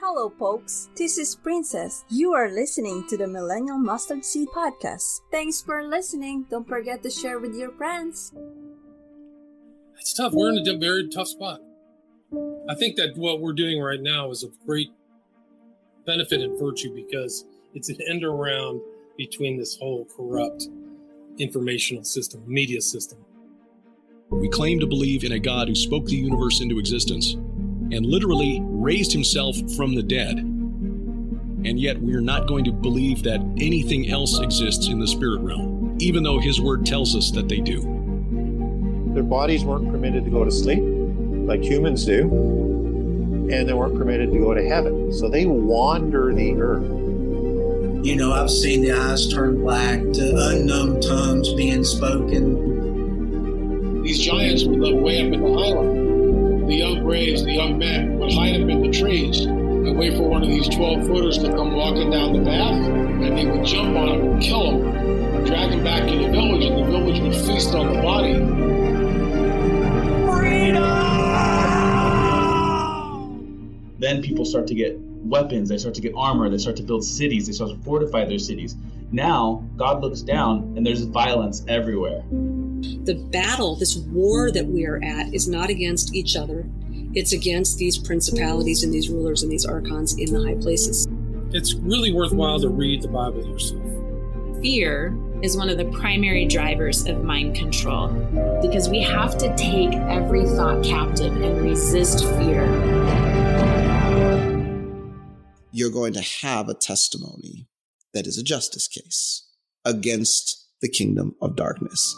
Hello, folks. This is Princess. You are listening to the Millennial Mustard Seed Podcast. Thanks for listening. Don't forget to share with your friends. It's tough. We're in a very tough spot. I think that what we're doing right now is of great benefit and virtue because it's an end around between this whole corrupt informational system, media system. We claim to believe in a God who spoke the universe into existence and literally raised himself from the dead. And yet we're not going to believe that anything else exists in the spirit realm, even though his word tells us that they do. Their bodies weren't permitted to go to sleep like humans do, and they weren't permitted to go to heaven. So they wander the earth. You know, I've seen the eyes turn black, to unknown tongues being spoken. These giants would live way up in the highland. The young braves, the young men would hide up in the trees and wait for one of these 12 footers to come walking down the path, and they would jump on him and kill him, drag him back to the village, and the village would feast on the body. Then people start to get weapons, they start to get armor, they start to build cities, they start to fortify their cities. Now, God looks down and there's violence everywhere. The battle, this war that we are at, is not against each other. It's against these principalities and these rulers and these archons in the high places. It's really worthwhile to read the Bible yourself. Fear is one of the primary drivers of mind control because we have to take every thought captive and resist fear. You're going to have a testimony that is a justice case against the kingdom of darkness.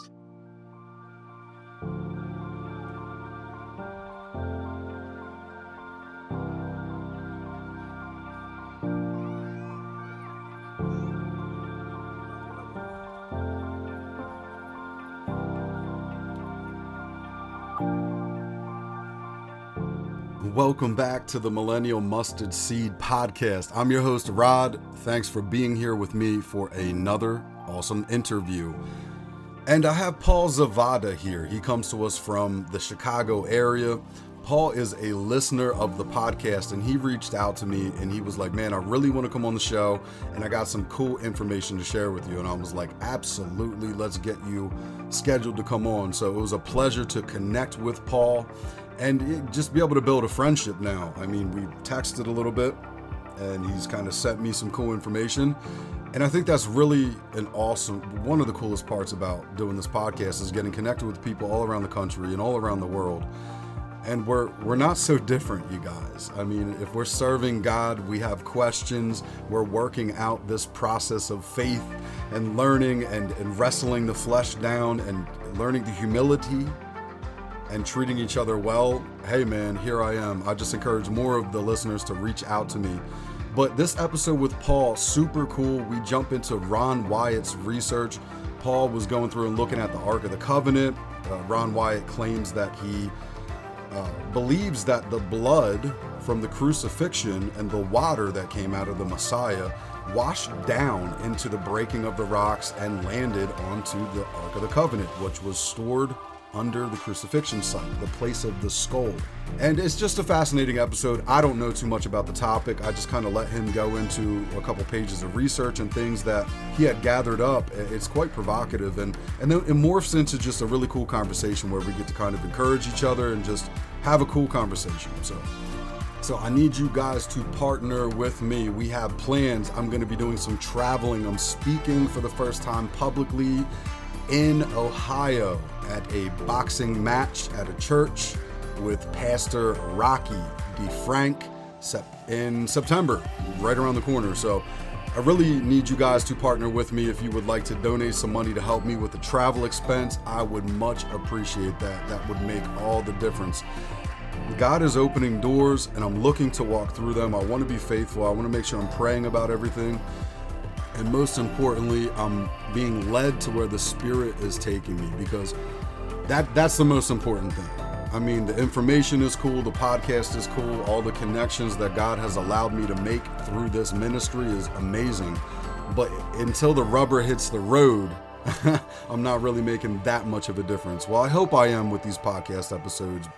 Welcome back to the Millennial Mustard Seed Podcast. I'm your host, Rod. Thanks for being here with me for another awesome interview. And I have Paul Zavada here. He comes to us from the Chicago area. Paul is a listener of the podcast, and he reached out to me and he was like, Man, I really want to come on the show, and I got some cool information to share with you. And I was like, Absolutely, let's get you scheduled to come on. So it was a pleasure to connect with Paul and just be able to build a friendship now. I mean, we texted a little bit, and he's kind of sent me some cool information. And I think that's really an awesome one of the coolest parts about doing this podcast is getting connected with people all around the country and all around the world. And we're we're not so different, you guys. I mean, if we're serving God, we have questions, we're working out this process of faith and learning and, and wrestling the flesh down and learning the humility and treating each other well, hey man, here I am. I just encourage more of the listeners to reach out to me. But this episode with Paul, super cool. We jump into Ron Wyatt's research. Paul was going through and looking at the Ark of the Covenant. Uh, Ron Wyatt claims that he uh, believes that the blood from the crucifixion and the water that came out of the Messiah washed down into the breaking of the rocks and landed onto the Ark of the Covenant, which was stored under the crucifixion site, the place of the skull. And it's just a fascinating episode. I don't know too much about the topic. I just kind of let him go into a couple pages of research and things that he had gathered up. It's quite provocative and and then it morphs into just a really cool conversation where we get to kind of encourage each other and just have a cool conversation. So so I need you guys to partner with me. We have plans. I'm going to be doing some traveling. I'm speaking for the first time publicly in Ohio at a boxing match at a church with Pastor Rocky DeFrank in September, right around the corner. So I really need you guys to partner with me. If you would like to donate some money to help me with the travel expense, I would much appreciate that. That would make all the difference. God is opening doors and I'm looking to walk through them. I want to be faithful. I want to make sure I'm praying about everything. And most importantly, I'm being led to where the Spirit is taking me because that that's the most important thing. I mean, the information is cool, the podcast is cool, all the connections that God has allowed me to make through this ministry is amazing. But until the rubber hits the road, I'm not really making that much of a difference. Well, I hope I am with these podcast episodes.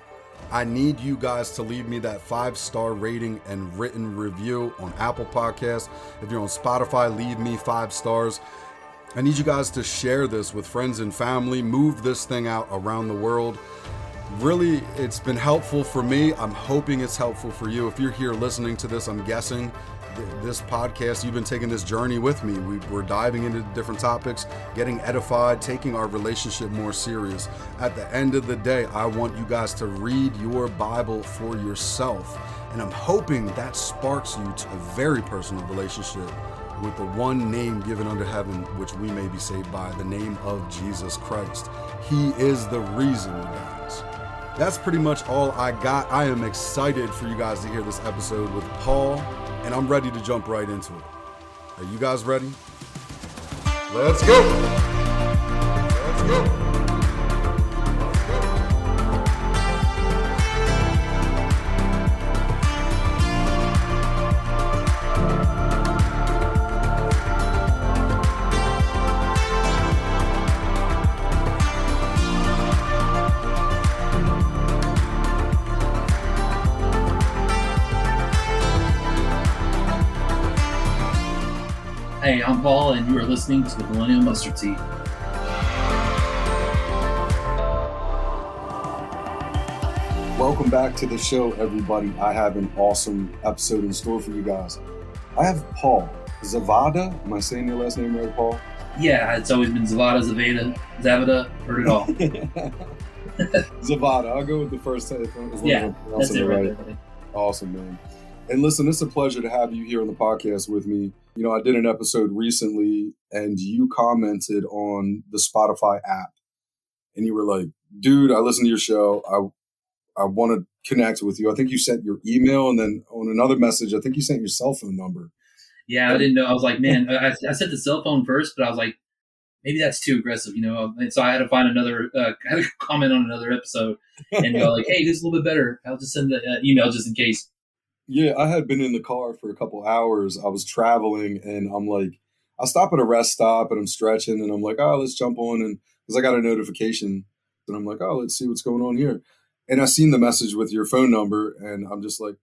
I need you guys to leave me that five star rating and written review on Apple Podcasts. If you're on Spotify, leave me five stars. I need you guys to share this with friends and family, move this thing out around the world. Really, it's been helpful for me. I'm hoping it's helpful for you. If you're here listening to this, I'm guessing this podcast, you've been taking this journey with me. We, are diving into different topics, getting edified, taking our relationship more serious. At the end of the day, I want you guys to read your Bible for yourself. And I'm hoping that sparks you to a very personal relationship with the one name given under heaven, which we may be saved by, the name of Jesus Christ. He is the reason, guys. That's pretty much all I got. I am excited for you guys to hear this episode with Paul and I'm ready to jump right into it. Are you guys ready? Let's go! Let's go! Listening to the Millennial Mustard Seed. Welcome back to the show, everybody. I have an awesome episode in store for you guys. I have Paul Zavada. Am I saying your last name right, Paul? Yeah, it's always been Zavada, Zavada, Zavada. Heard it all. Zavada. I'll go with the first. Yeah, that's it right. There, awesome, man. And listen, it's a pleasure to have you here on the podcast with me. You know, I did an episode recently and you commented on the Spotify app and you were like, dude, I listened to your show. I, I want to connect with you. I think you sent your email and then on another message, I think you sent your cell phone number. Yeah, I didn't know. I was like, man, I, I sent the cell phone first, but I was like, maybe that's too aggressive, you know. And so I had to find another, uh, I had to comment on another episode and go like, hey, this is a little bit better. I'll just send the uh, email just in case. Yeah, I had been in the car for a couple hours. I was traveling and I'm like, I stop at a rest stop and I'm stretching and I'm like, oh, let's jump on. And because I got a notification and I'm like, oh, let's see what's going on here. And I seen the message with your phone number and I'm just like,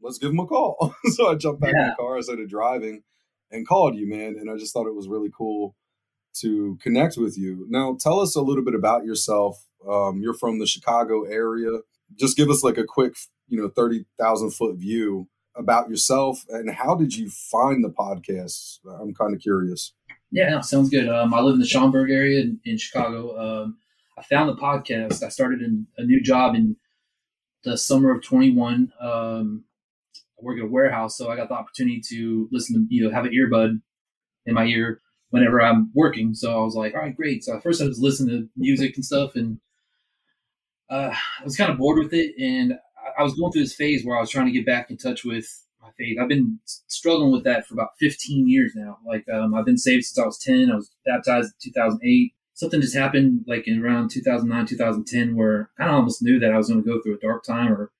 let's give him a call. so I jumped back yeah. in the car, I started driving and called you, man. And I just thought it was really cool to connect with you. Now, tell us a little bit about yourself. Um, you're from the Chicago area. Just give us like a quick you know, 30,000 foot view about yourself and how did you find the podcast? I'm kind of curious. Yeah, no, sounds good. Um, I live in the Schaumburg area in, in Chicago. Um, I found the podcast. I started in a new job in the summer of 21. Um, I work at a warehouse, so I got the opportunity to listen to, you know, have an earbud in my ear whenever I'm working. So I was like, all right, great. So at first I was listening to music and stuff, and uh, I was kind of bored with it. And I was going through this phase where I was trying to get back in touch with my faith. I've been struggling with that for about 15 years now. Like um, I've been saved since I was 10. I was baptized in 2008. Something just happened like in around 2009, 2010, where I almost knew that I was going to go through a dark time, or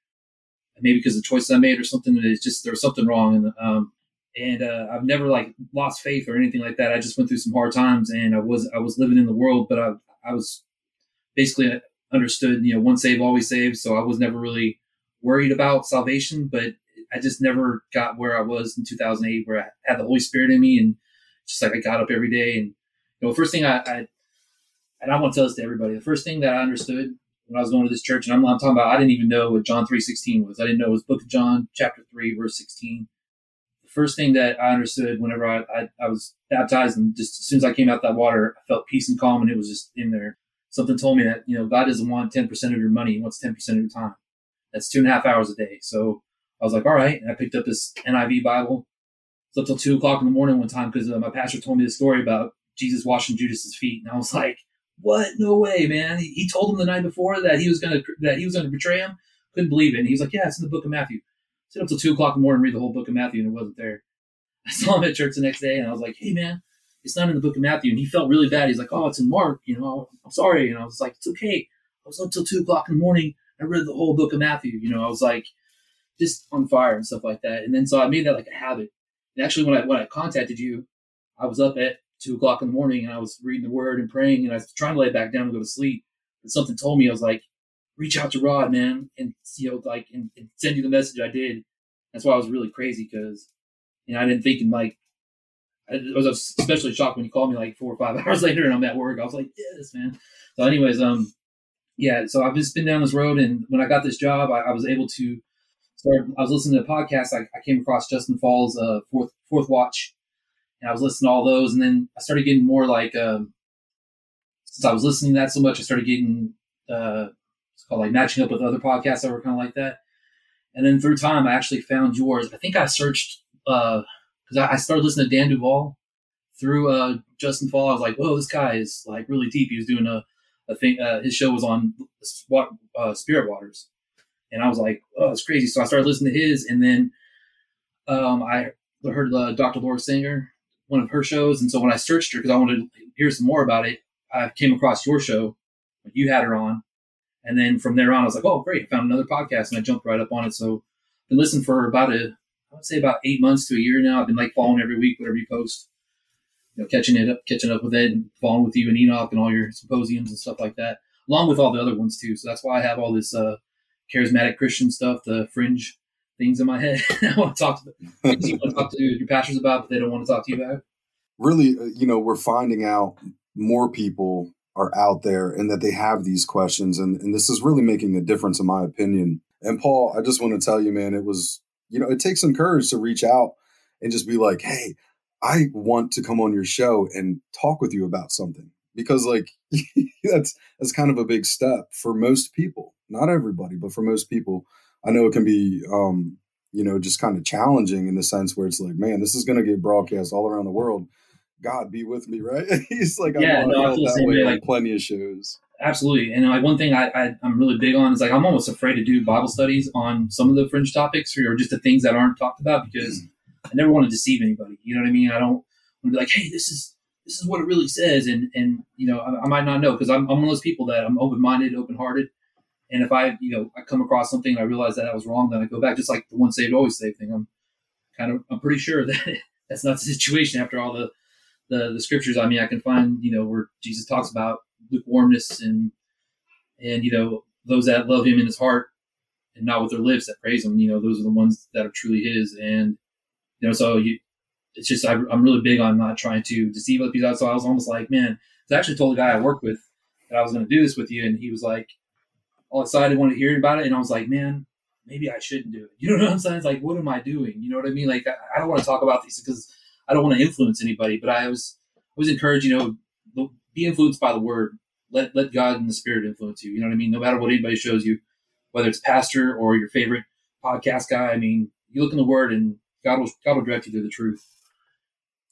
maybe because of the choices I made, or something. Is just there was something wrong, and um, and uh, I've never like lost faith or anything like that. I just went through some hard times, and I was I was living in the world, but I I was basically understood, you know, one save always saved. So I was never really worried about salvation, but I just never got where I was in 2008, where I had the Holy Spirit in me, and just like I got up every day, and you know, first thing I, I and I want to tell this to everybody, the first thing that I understood when I was going to this church, and I'm, I'm talking about, I didn't even know what John 3:16 was. I didn't know it was Book of John, chapter three, verse 16. The first thing that I understood whenever I, I, I was baptized, and just as soon as I came out that water, I felt peace and calm, and it was just in there. Something told me that you know God doesn't want 10% of your money; He wants 10% of your time. That's two and a half hours a day. So I was like, all right. And I picked up this NIV Bible. Slept till two o'clock in the morning one time because uh, my pastor told me the story about Jesus washing Judas's feet, and I was like, "What? No way, man!" He, he told him the night before that he was gonna that he was gonna betray him. Couldn't believe it. And he was like, "Yeah, it's in the Book of Matthew." Sit up till two o'clock in the morning, read the whole Book of Matthew, and it wasn't there. I saw him at church the next day, and I was like, "Hey, man, it's not in the Book of Matthew." And he felt really bad. He's like, "Oh, it's in Mark." You know, I'm sorry. And I was like, "It's okay." I was up till two o'clock in the morning I read the whole book of Matthew. You know, I was like just on fire and stuff like that. And then so I made that like a habit. And actually, when I when I contacted you, I was up at two o'clock in the morning and I was reading the Word and praying, and I was trying to lay back down and go to sleep. And something told me I was like, reach out to Rod, man, and you know, like, and, and send you the message I did. That's why I was really crazy because, you know, I didn't think in like, I was especially shocked when you called me like four or five hours later and I'm at work. I was like, yes, man. So, anyways, um, yeah. So I've just been down this road, and when I got this job, I, I was able to start. I was listening to a podcast. I, I came across Justin Fall's uh, fourth fourth watch, and I was listening to all those, and then I started getting more like. Um, since I was listening to that so much, I started getting uh, it's called like matching up with other podcasts that were kind of like that. And then through time, I actually found yours. I think I searched because uh, I started listening to Dan Duval through uh, Justin Fall. I was like, "Whoa, this guy is like really deep." He was doing a, a thing. Uh, his show was on uh, Spirit Waters, and I was like, "Oh, it's crazy." So I started listening to his, and then um, I heard uh, Dr. Laura Singer, one of her shows, and so when I searched her because I wanted to hear some more about it, I came across your show. You had her on, and then from there on, I was like, "Oh, great!" I found another podcast, and I jumped right up on it. So, I've been listening for about a, I would say about eight months to a year now. I've been like following every week, whatever you post, know, catching it up, catching up with Ed, and following with you and Enoch and all your symposiums and stuff like that, along with all the other ones too. So that's why I have all this uh, charismatic Christian stuff, the fringe things in my head. I want to talk to you want to talk to your pastors about, but they don't want to talk to you about. Really, uh, you know, we're finding out more people are out there and that they have these questions. And, and this is really making a difference, in my opinion. And Paul, I just want to tell you, man, it was, you know, it takes some courage to reach out and just be like, hey, I want to come on your show and talk with you about something. Because like that's that's kind of a big step for most people. Not everybody, but for most people. I know it can be um, you know, just kind of challenging in the sense where it's like, man, this is gonna get broadcast all around the world God be with me, right? He's like, yeah, I'm no, I feel that the same way way. Like, plenty of shows. absolutely. And like one thing I, I I'm really big on is like I'm almost afraid to do Bible studies on some of the fringe topics or just the things that aren't talked about because I never want to deceive anybody. You know what I mean? I don't want to be like, hey, this is this is what it really says, and and you know I, I might not know because I'm, I'm one of those people that I'm open minded, open hearted. And if I, you know, I come across something and I realize that I was wrong, then I go back, just like the one saved, always saved thing. I'm kind of, I'm pretty sure that that's not the situation after all the, the, the scriptures. I mean, I can find, you know, where Jesus talks about lukewarmness and, and, you know, those that love him in his heart and not with their lips that praise him, you know, those are the ones that are truly his. And, you know, so you, it's just, I, I'm really big on not trying to deceive other people. So I was almost like, man, I actually told the guy I worked with that I was going to do this with you. And he was like, all excited, wanted to hear about it. And I was like, man, maybe I shouldn't do it. You know what I'm saying? It's like, what am I doing? You know what I mean? Like, I, I don't want to talk about these because I don't want to influence anybody, but I was, was encouraged, you know, be influenced by the word. Let, let God and the spirit influence you. You know what I mean? No matter what anybody shows you, whether it's pastor or your favorite podcast guy. I mean, you look in the word and God will, God will direct you to the truth.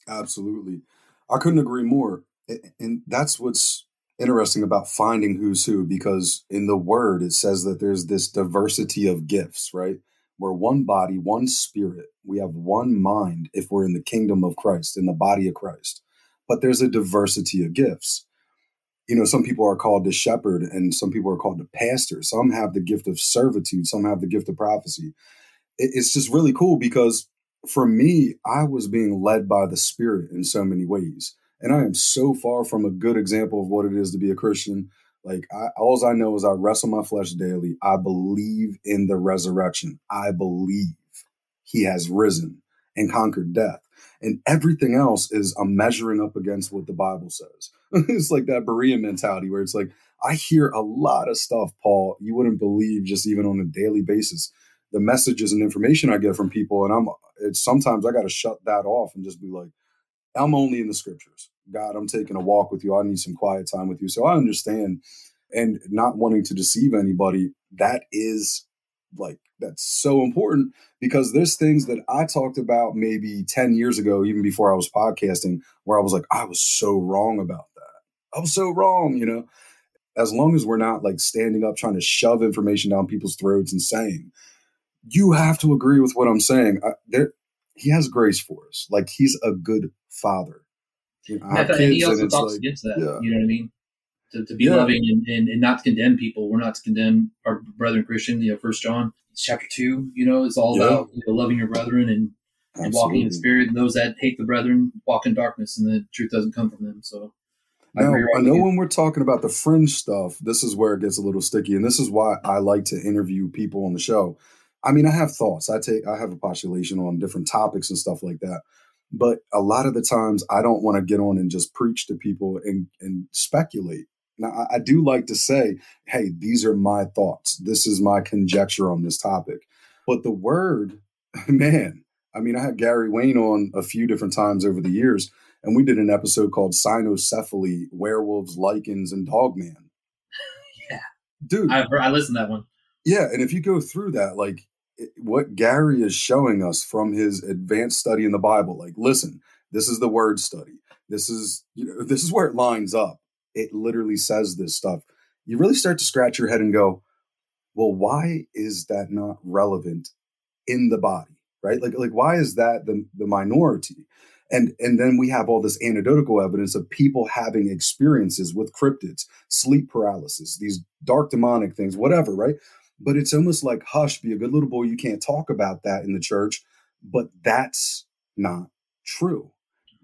Absolutely. I couldn't agree more. And that's what's interesting about finding who's who because in the word it says that there's this diversity of gifts, right? We're one body, one spirit. We have one mind if we're in the kingdom of Christ, in the body of Christ. But there's a diversity of gifts. You know, some people are called to shepherd and some people are called to pastor. Some have the gift of servitude, some have the gift of prophecy. It's just really cool because for me, I was being led by the Spirit in so many ways. And I am so far from a good example of what it is to be a Christian. Like, I, all I know is I wrestle my flesh daily. I believe in the resurrection. I believe he has risen and conquered death. And everything else is I'm measuring up against what the Bible says. it's like that Berean mentality where it's like, I hear a lot of stuff, Paul, you wouldn't believe just even on a daily basis. The messages and information I get from people, and I'm it's sometimes I got to shut that off and just be like, I'm only in the scriptures. God, I'm taking a walk with you. I need some quiet time with you. So I understand and not wanting to deceive anybody. That is like, that's so important because there's things that I talked about maybe 10 years ago, even before I was podcasting, where I was like, I was so wrong about that. I was so wrong, you know? As long as we're not like standing up trying to shove information down people's throats and saying, you have to agree with what I'm saying. I, there, he has grace for us. Like he's a good father. You know, and he also talks like, against that. Yeah. You know what I mean? To, to be yeah. loving and, and, and, not to condemn people. We're not to condemn our brethren Christian. You know, First John chapter two. You know, it's all yeah. about you know, loving your brethren and, and walking in the spirit. And those that hate the brethren walk in darkness, and the truth doesn't come from them. So. Now, I know when we're talking about the fringe stuff, this is where it gets a little sticky, and this is why I like to interview people on the show. I mean, I have thoughts. I take, I have a postulation on different topics and stuff like that. But a lot of the times, I don't want to get on and just preach to people and and speculate. Now, I, I do like to say, "Hey, these are my thoughts. This is my conjecture on this topic." But the word, man, I mean, I had Gary Wayne on a few different times over the years and we did an episode called Cynocephaly, Werewolves, Lycans, and Dogman. yeah. Dude. I, I listened to that one. Yeah. And if you go through that, like what Gary is showing us from his advanced study in the Bible, like, listen, this is the word study. This is, you know, this is where it lines up. It literally says this stuff. You really start to scratch your head and go, well, why is that not relevant in the body? Right? Like, like why is that the, the minority? and and then we have all this anecdotal evidence of people having experiences with cryptids sleep paralysis these dark demonic things whatever right but it's almost like hush be a good little boy you can't talk about that in the church but that's not true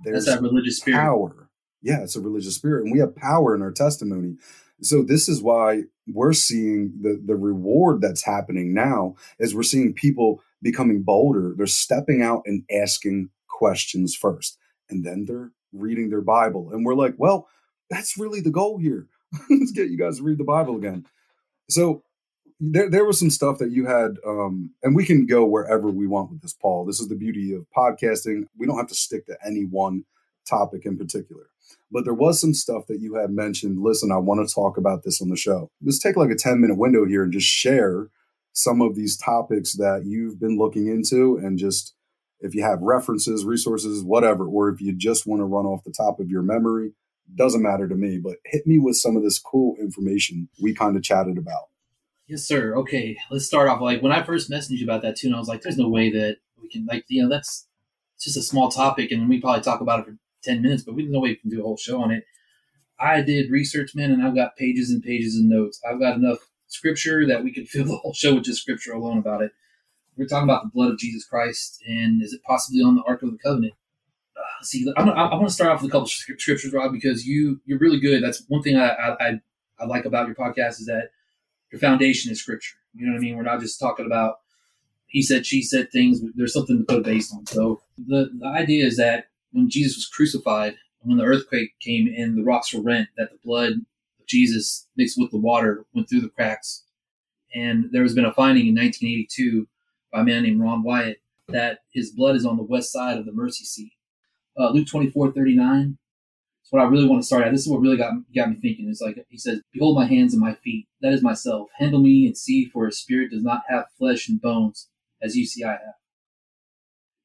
there's that's that religious spirit power yeah it's a religious spirit and we have power in our testimony so this is why we're seeing the the reward that's happening now is we're seeing people becoming bolder they're stepping out and asking questions first. And then they're reading their Bible. And we're like, well, that's really the goal here. Let's get you guys to read the Bible again. So there, there was some stuff that you had, um, and we can go wherever we want with this, Paul. This is the beauty of podcasting. We don't have to stick to any one topic in particular. But there was some stuff that you had mentioned. Listen, I want to talk about this on the show. Let's take like a 10 minute window here and just share some of these topics that you've been looking into and just if you have references, resources, whatever, or if you just want to run off the top of your memory, doesn't matter to me. But hit me with some of this cool information we kind of chatted about. Yes, sir. Okay, let's start off. Like when I first messaged you about that and I was like, "There's no way that we can like you know that's just a small topic, and we probably talk about it for ten minutes, but we way we can do a whole show on it." I did research, man, and I've got pages and pages of notes. I've got enough scripture that we could fill the whole show with just scripture alone about it. We're talking about the blood of Jesus Christ, and is it possibly on the Ark of the Covenant? Uh, see, I'm, I, want to start off with a couple scriptures, Rob, because you you're really good. That's one thing I, I I like about your podcast is that your foundation is scripture. You know what I mean? We're not just talking about he said, she said things. There's something to put based on. So the the idea is that when Jesus was crucified, when the earthquake came and the rocks were rent, that the blood of Jesus mixed with the water went through the cracks. And there has been a finding in 1982 by a man named Ron Wyatt that his blood is on the west side of the mercy seat. Uh, Luke 24, 39. What I really want to start at. This is what really got, got me thinking. It's like, he says, Behold my hands and my feet. That is myself. Handle me and see, for a spirit does not have flesh and bones, as you see I have.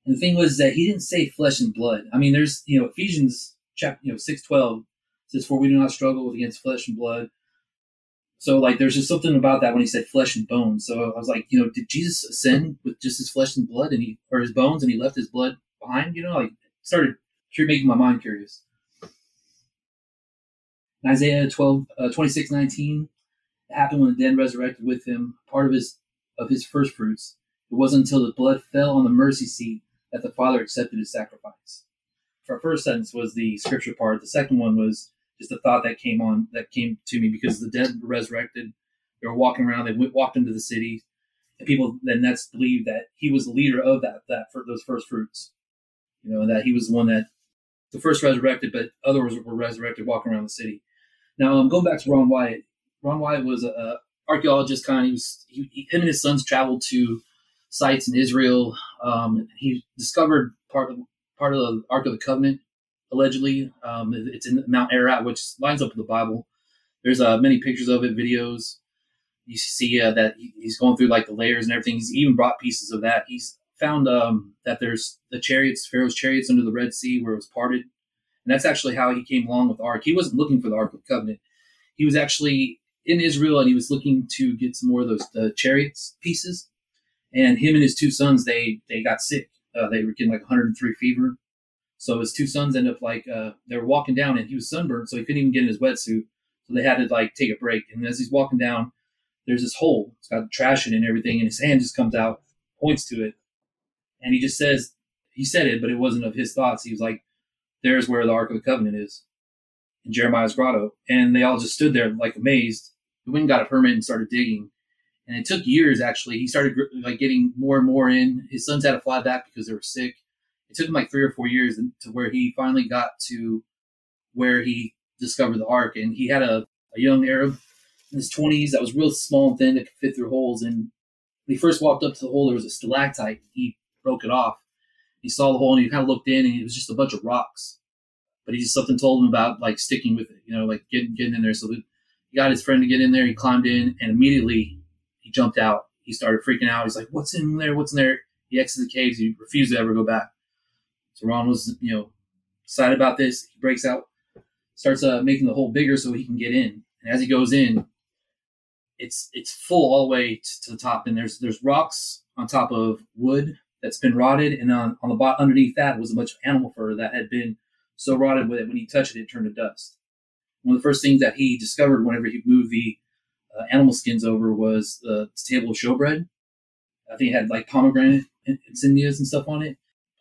And the thing was that he didn't say flesh and blood. I mean, there's, you know, Ephesians chapter, you know, 612 says, For we do not struggle against flesh and blood, so like there's just something about that when he said flesh and bones. So I was like, you know, did Jesus ascend with just his flesh and blood and he or his bones and he left his blood behind? You know, like started making my mind curious. Isaiah 12, uh, 26, 19, it happened when the dead resurrected with him, part of his of his first fruits. It wasn't until the blood fell on the mercy seat that the Father accepted his sacrifice. Our first sentence was the scripture part. The second one was just a thought that came on that came to me because the dead were resurrected. They were walking around. They went, walked into the city, and people then that's believed that he was the leader of that that for those first fruits. You know that he was the one that the first resurrected, but others were resurrected walking around the city. Now, um, going back to Ron Wyatt. Ron Wyatt was a, a archaeologist. Kind of, he was he, he, him and his sons traveled to sites in Israel. Um, he discovered part of part of the Ark of the Covenant allegedly. Um, it's in Mount Ararat, which lines up with the Bible. There's uh, many pictures of it, videos. You see uh, that he's going through like the layers and everything. He's even brought pieces of that. He's found um, that there's the chariots, Pharaoh's chariots under the Red Sea where it was parted. And that's actually how he came along with Ark. He wasn't looking for the Ark of the Covenant. He was actually in Israel and he was looking to get some more of those the chariots pieces. And him and his two sons, they they got sick. Uh, they were getting like 103 fever so his two sons end up like uh, they were walking down, and he was sunburned, so he couldn't even get in his wetsuit. So they had to like take a break. And as he's walking down, there's this hole. It's got trash in it and everything, and his hand just comes out, points to it, and he just says, he said it, but it wasn't of his thoughts. He was like, "There's where the Ark of the Covenant is." in Jeremiah's grotto, and they all just stood there like amazed. The wind got a permit and started digging, and it took years actually. He started like getting more and more in. His sons had to fly back because they were sick. It took him like three or four years to where he finally got to where he discovered the ark, and he had a, a young Arab in his twenties that was real small and thin that could fit through holes. And when he first walked up to the hole, there was a stalactite. He broke it off. He saw the hole and he kind of looked in, and it was just a bunch of rocks. But he just something told him about like sticking with it, you know, like getting getting in there. So he got his friend to get in there. He climbed in, and immediately he jumped out. He started freaking out. He's like, "What's in there? What's in there?" He exited the caves. He refused to ever go back. So Ron was, you know, excited about this. He breaks out, starts uh, making the hole bigger so he can get in. And as he goes in, it's it's full all the way to the top. And there's there's rocks on top of wood that's been rotted, and on on the bottom underneath that was a bunch of animal fur that had been so rotted that when he touched it, it turned to dust. One of the first things that he discovered whenever he moved the uh, animal skins over was the table of showbread. I think it had like pomegranate insignias and stuff on it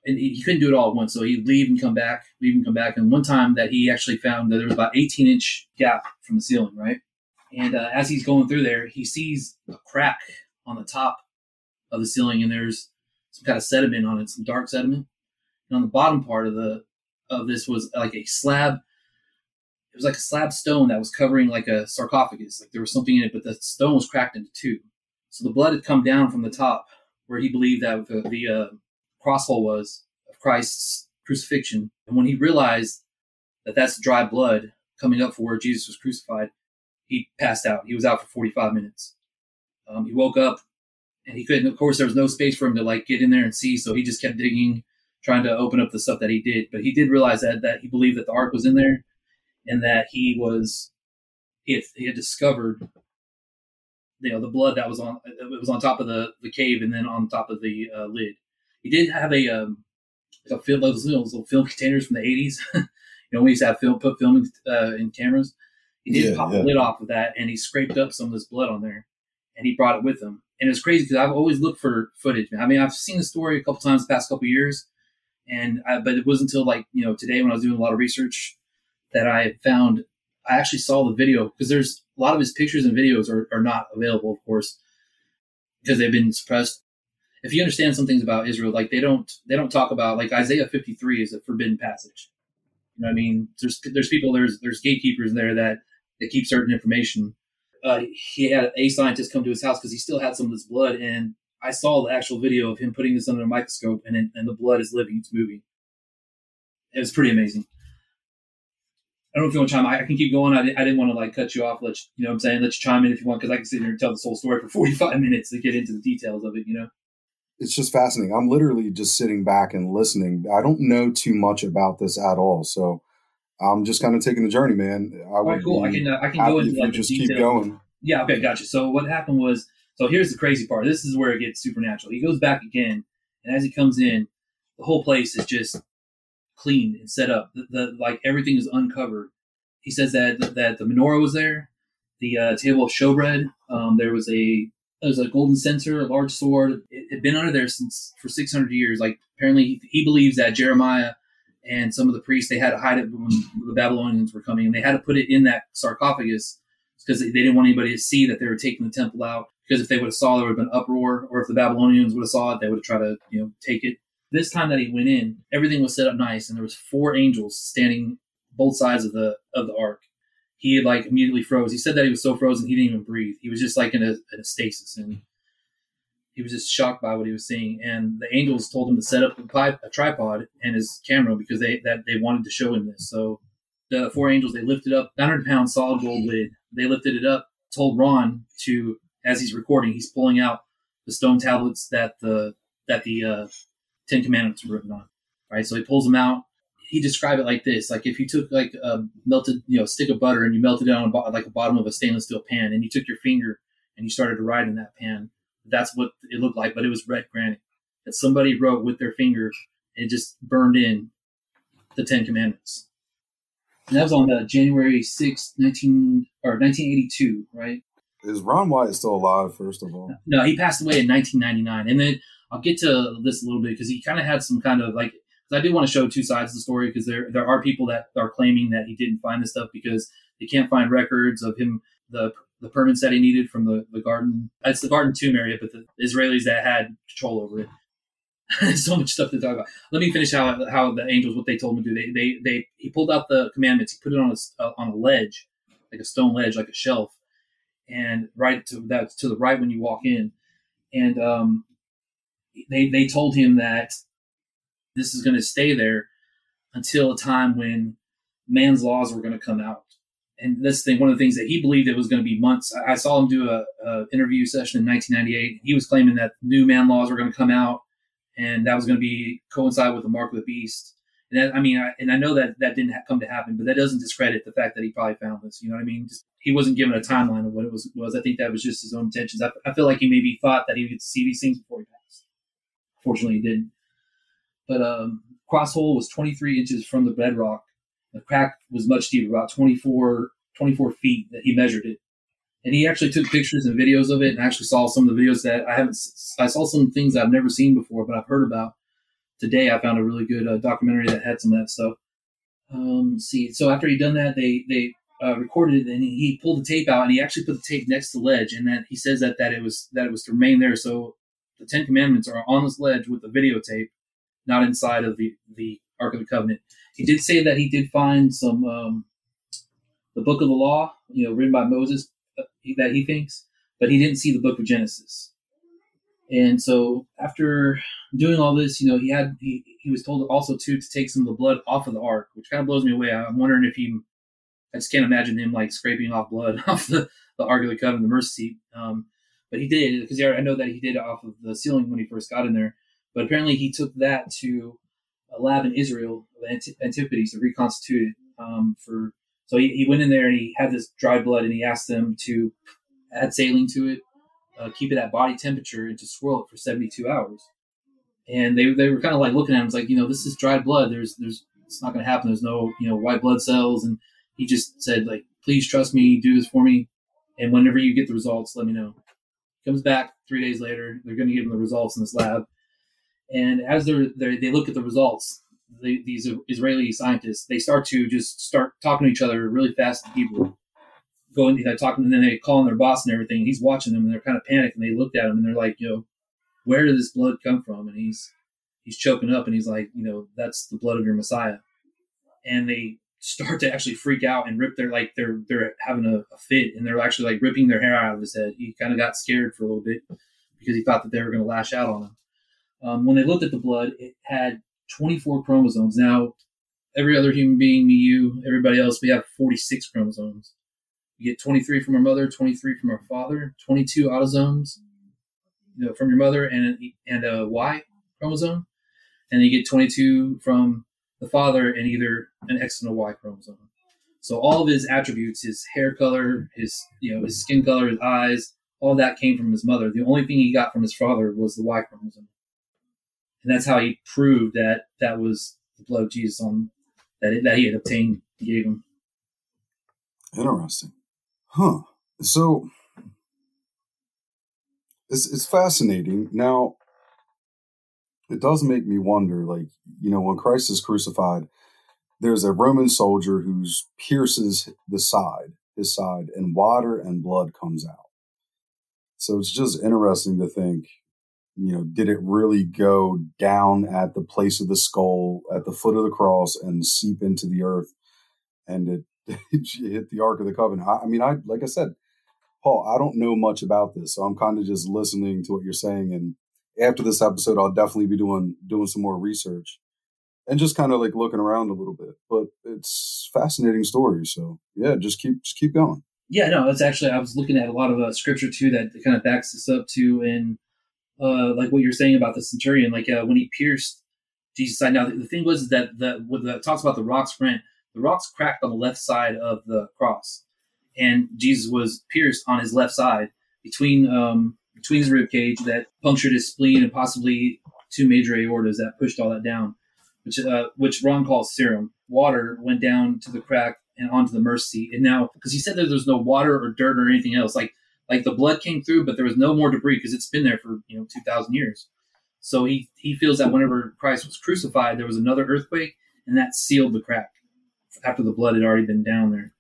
and he couldn't do it all at once. So he'd leave and come back, leave and come back. And one time that he actually found that there was about 18 inch gap from the ceiling, right? And uh, as he's going through there, he sees a crack on the top of the ceiling, and there's some kind of sediment on it, some dark sediment. And on the bottom part of the of this was like a slab. It was like a slab stone that was covering like a sarcophagus. Like there was something in it, but the stone was cracked into two. So the blood had come down from the top, where he believed that the, the uh, crosshole was of Christ's crucifixion. And when he realized that that's dry blood coming up for where Jesus was crucified, he passed out. He was out for 45 minutes. Um, he woke up and he couldn't, of course, there was no space for him to like get in there and see. So he just kept digging, trying to open up the stuff that he did. But he did realize that, that he believed that the ark was in there and that he was, he had, he had discovered you know the blood that was on it was on top of the the cave and then on top of the uh, lid he did have a um, a film those little, little film containers from the eighties. you know, we used to have film put film uh, in cameras. He did yeah, pop yeah. the lid off of that, and he scraped up some of this blood on there, and he brought it with him. And it was crazy because I've always looked for footage. I mean, I've seen the story a couple times the past couple years, and I, but it wasn't until like you know today when I was doing a lot of research that I found I actually saw the video because there's a lot of his pictures and videos are, are not available, of course, because they've been suppressed if you understand some things about Israel, like they don't they don't talk about like Isaiah 53 is a forbidden passage. You know, what I mean, there's there's people there's there's gatekeepers there that that keep certain information. Uh, he had a scientist come to his house because he still had some of this blood, and I saw the actual video of him putting this under a microscope, and it, and the blood is living, it's moving. It was pretty amazing. I don't know if you want to chime. I, I can keep going. I, I didn't want to like cut you off. Let you, you know what I'm saying. Let you chime in if you want, because I can sit here and tell this whole story for 45 minutes to get into the details of it. You know it's just fascinating. I'm literally just sitting back and listening. I don't know too much about this at all, so I'm just kind of taking the journey, man. I all right, cool. I can uh, I can go into like just keep going. Yeah, okay, gotcha. So what happened was, so here's the crazy part. This is where it gets supernatural. He goes back again, and as he comes in, the whole place is just cleaned and set up. The, the like everything is uncovered. He says that that the menorah was there, the uh, table of showbread. Um, there was a there's a golden censer, a large sword. It had been under there since for 600 years. Like apparently, he believes that Jeremiah and some of the priests they had to hide it when the Babylonians were coming, and they had to put it in that sarcophagus because they didn't want anybody to see that they were taking the temple out. Because if they would have saw, there would have been uproar, or if the Babylonians would have saw it, they would have tried to you know take it. This time that he went in, everything was set up nice, and there was four angels standing both sides of the of the ark he like immediately froze. He said that he was so frozen he didn't even breathe. He was just like in a, in a stasis, and he was just shocked by what he was seeing. And the angels told him to set up a, tripod and his camera because they that they wanted to show him this. So the four angels they lifted up 900 pound solid gold lid. They lifted it up. Told Ron to as he's recording, he's pulling out the stone tablets that the that the uh, Ten Commandments were written on. Right, so he pulls them out he described it like this: like if you took like a melted, you know, stick of butter and you melted it on a, like a bottom of a stainless steel pan, and you took your finger and you started to write in that pan. That's what it looked like, but it was red granite that somebody wrote with their finger and just burned in the Ten Commandments. And that was on uh, January 6, 19, or 1982, right? Is Ron Wyatt still alive, first of all? No, he passed away in 1999. And then I'll get to this a little bit because he kind of had some kind of like because I do want to show two sides of the story because there there are people that are claiming that he didn't find this stuff because they can't find records of him the the permits that he needed from the, the garden. It's the garden tomb area, but the Israelis that had control over it. so much stuff to talk about. Let me finish how how the angels what they told him to do. They they they he pulled out the commandments. He put it on a uh, on a ledge, like a stone ledge, like a shelf, and right to that to the right when you walk in, and um, they they told him that this is going to stay there until a time when man's laws were going to come out. And this thing, one of the things that he believed it was going to be months. I saw him do a, a interview session in 1998. He was claiming that new man laws were going to come out, and that was going to be coincide with the mark of the beast. And that, I mean, I, and I know that that didn't ha- come to happen, but that doesn't discredit the fact that he probably found this. You know what I mean? Just, he wasn't given a timeline of what it was. Was I think that was just his own intentions. I, I feel like he maybe thought that he would see these things before he passed. Fortunately, he didn't. But um, cross hole was 23 inches from the bedrock. The crack was much deeper, about 24, 24 feet that he measured it. And he actually took pictures and videos of it and actually saw some of the videos that I haven't, I saw some things I've never seen before, but I've heard about. Today, I found a really good uh, documentary that had some of that stuff. Um, see, so after he'd done that, they, they, uh, recorded it and he pulled the tape out and he actually put the tape next to the ledge and that he says that that it was that it was to remain there so the ten commandments are on this ledge with the videotape not inside of the, the Ark of the Covenant. He did say that he did find some um, the Book of the Law, you know, written by Moses, uh, that he thinks, but he didn't see the Book of Genesis. And so after doing all this, you know, he had he, he was told also too to take some of the blood off of the ark, which kind of blows me away. I'm wondering if he, I just can't imagine him like scraping off blood off the, the Ark of the Covenant, the mercy seat. Um, but he did because I know that he did it off of the ceiling when he first got in there. But apparently, he took that to a lab in Israel of antiquities to reconstitute it um, for. So he, he went in there and he had this dry blood and he asked them to add saline to it, uh, keep it at body temperature, and to swirl it for 72 hours. And they, they were kind of like looking at him, like, you know, this is dried blood. There's there's it's not going to happen. There's no you know white blood cells. And he just said like, please trust me, do this for me, and whenever you get the results, let me know. Comes back three days later. They're going to give him the results in this lab and as they're, they're they look at the results, the, these Israeli scientists they start to just start talking to each other really fast in Hebrew, going they're talking, and then they call in their boss and everything. And he's watching them, and they're kind of panicked, and they looked at him, and they're like, "You know, where did this blood come from?" And he's he's choking up, and he's like, "You know, that's the blood of your Messiah." And they start to actually freak out and rip their like they're they're having a, a fit, and they're actually like ripping their hair out of his head. He kind of got scared for a little bit because he thought that they were going to lash out on him um, when they looked at the blood, it had 24 chromosomes. Now, every other human being, me, you, everybody else, we have 46 chromosomes. You get 23 from our mother, 23 from our father, 22 autosomes, you know, from your mother, and and a Y chromosome, and you get 22 from the father, and either an X and a Y chromosome. So all of his attributes, his hair color, his you know his skin color, his eyes, all that came from his mother. The only thing he got from his father was the Y chromosome and that's how he proved that that was the blood of Jesus on that that he had obtained. Gave him. Interesting, huh? So it's it's fascinating. Now, it does make me wonder. Like you know, when Christ is crucified, there's a Roman soldier who pierces the side, his side, and water and blood comes out. So it's just interesting to think you know, did it really go down at the place of the skull, at the foot of the cross, and seep into the earth, and it, it hit the Ark of the Covenant? I, I, mean, I like I said, Paul, I don't know much about this, so I'm kind of just listening to what you're saying. And after this episode, I'll definitely be doing doing some more research and just kind of like looking around a little bit. But it's fascinating story, so yeah, just keep just keep going. Yeah, no, it's actually I was looking at a lot of uh, scripture too that kind of backs this up too, and uh, like what you're saying about the centurion, like uh, when he pierced Jesus' side. Now, the, the thing was that the, when the talks about the rocks print, the rocks cracked on the left side of the cross, and Jesus was pierced on his left side between um, between his rib cage that punctured his spleen and possibly two major aortas that pushed all that down, which uh, which Ron calls serum. Water went down to the crack and onto the mercy, and now because he said that there's no water or dirt or anything else, like like the blood came through, but there was no more debris because it's been there for you know two thousand years. So he he feels that whenever Christ was crucified, there was another earthquake, and that sealed the crack after the blood had already been down there.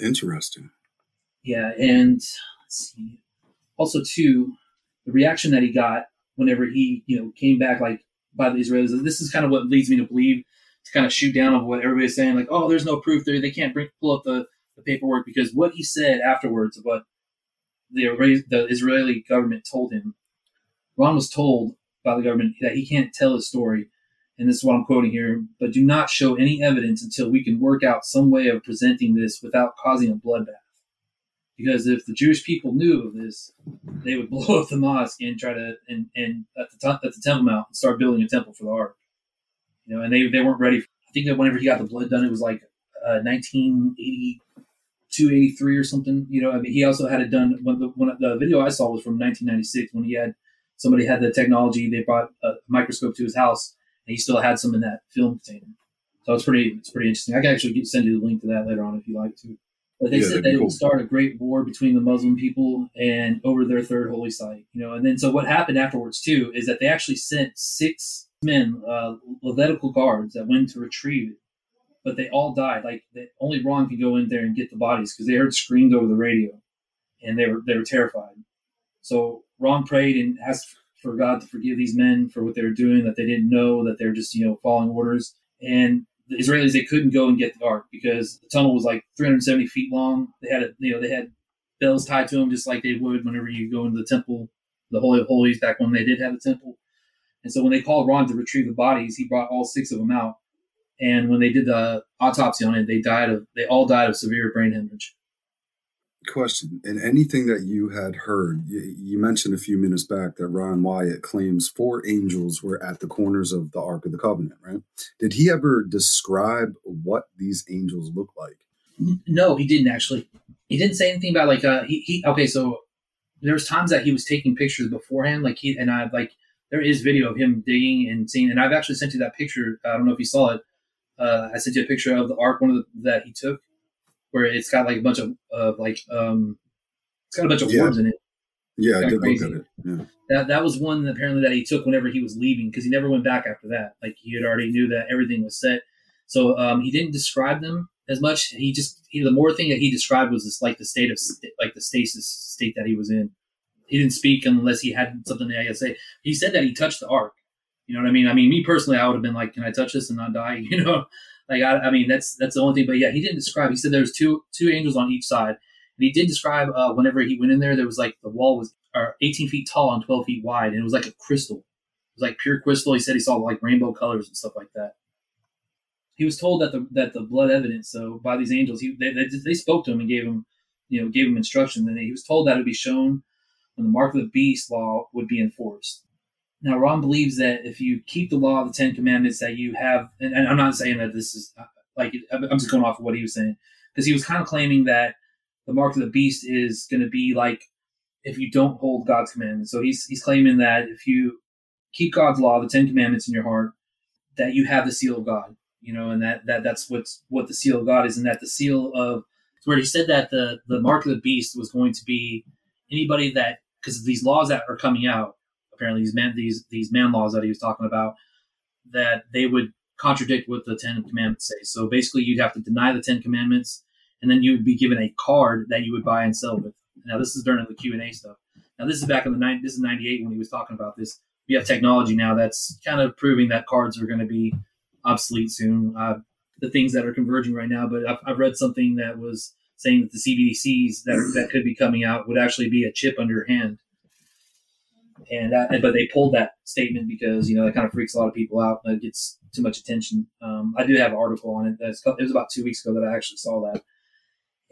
Interesting. Yeah, and let's see. Also, too, the reaction that he got whenever he, you know, came back like by the Israelis. This is kind of what leads me to believe to kind of shoot down of what everybody's saying, like, oh, there's no proof there. They can't bring pull up the, the paperwork because what he said afterwards what the Israeli government told him. Ron was told by the government that he can't tell his story, and this is what I'm quoting here. But do not show any evidence until we can work out some way of presenting this without causing a bloodbath because if the Jewish people knew of this, they would blow up the mosque and try to and and at the at the Temple Mount and start building a temple for the Ark. You know, and they they weren't ready. I think that whenever he got the blood done, it was like uh, 1982, 83 or something. You know, I mean, he also had it done when the when the video I saw was from 1996 when he had somebody had the technology. They brought a microscope to his house, and he still had some in that film container. So it's pretty it's pretty interesting. I can actually send you the link to that later on if you like to. But they yeah, said that cool. it would start a great war between the Muslim people and over their third holy site. You know, and then so what happened afterwards too is that they actually sent six men, uh, Levitical guards, that went to retrieve it, but they all died. Like only Ron could go in there and get the bodies because they heard screams over the radio, and they were they were terrified. So Ron prayed and asked for God to forgive these men for what they were doing, that they didn't know, that they're just you know following orders. And the Israelis they couldn't go and get the ark because the tunnel was like 370 feet long. They had a, you know they had bells tied to them just like they would whenever you go into the temple, the Holy of Holies back when they did have a temple. And so when they called Ron to retrieve the bodies, he brought all six of them out. And when they did the autopsy on it, they died of they all died of severe brain hemorrhage. Question in anything that you had heard you, you, mentioned a few minutes back that ron wyatt claims four angels were at the corners of the ark of the covenant right? Did he ever describe what these angels look like? No he didn't actually. He didn't say anything about like uh he, he okay so there was times that he was taking pictures beforehand like he and i like there is video of him digging and seeing and i've actually sent you that picture. I don't know if you saw it uh, i sent you a picture of the ark one of the, that he took where it's got like a bunch of, of like um it's got a bunch of yeah. in it. Yeah, I did crazy. look at it. Yeah. That that was one apparently that he took whenever he was leaving because he never went back after that. Like he had already knew that everything was set. So um, he didn't describe them as much. He just he, the more thing that he described was this like the state of like the stasis state that he was in. He didn't speak unless he had something to say. He said that he touched the ark. You know what I mean? I mean, me personally, I would have been like, "Can I touch this and not die?" You know, like I, I, mean, that's that's the only thing. But yeah, he didn't describe. He said there was two two angels on each side, and he did describe uh, whenever he went in there, there was like the wall was uh, 18 feet tall and 12 feet wide, and it was like a crystal. It was like pure crystal. He said he saw like rainbow colors and stuff like that. He was told that the that the blood evidence, so by these angels, he they, they, they spoke to him and gave him, you know, gave him instructions, and he was told that it would be shown when the mark of the beast law would be enforced. Now, Ron believes that if you keep the law of the Ten Commandments, that you have, and, and I'm not saying that this is uh, like, I'm just going off of what he was saying, because he was kind of claiming that the mark of the beast is going to be like if you don't hold God's commandments. So he's he's claiming that if you keep God's law, the Ten Commandments in your heart, that you have the seal of God, you know, and that that that's what's what the seal of God is, and that the seal of where he said that the the mark of the beast was going to be anybody that because these laws that are coming out apparently these man these these man laws that he was talking about that they would contradict what the Ten Commandments say. So basically, you'd have to deny the Ten Commandments, and then you would be given a card that you would buy and sell with. Now, this is during the Q and A stuff. Now, this is back in the nine. This is '98 when he was talking about this. We have technology now that's kind of proving that cards are going to be obsolete soon. Uh, the things that are converging right now, but I've, I've read something that was saying that the CBDCs that that could be coming out would actually be a chip under your hand and that, but they pulled that statement because you know that kind of freaks a lot of people out. It gets too much attention. Um, I do have an article on it. That's, it was about two weeks ago that I actually saw that.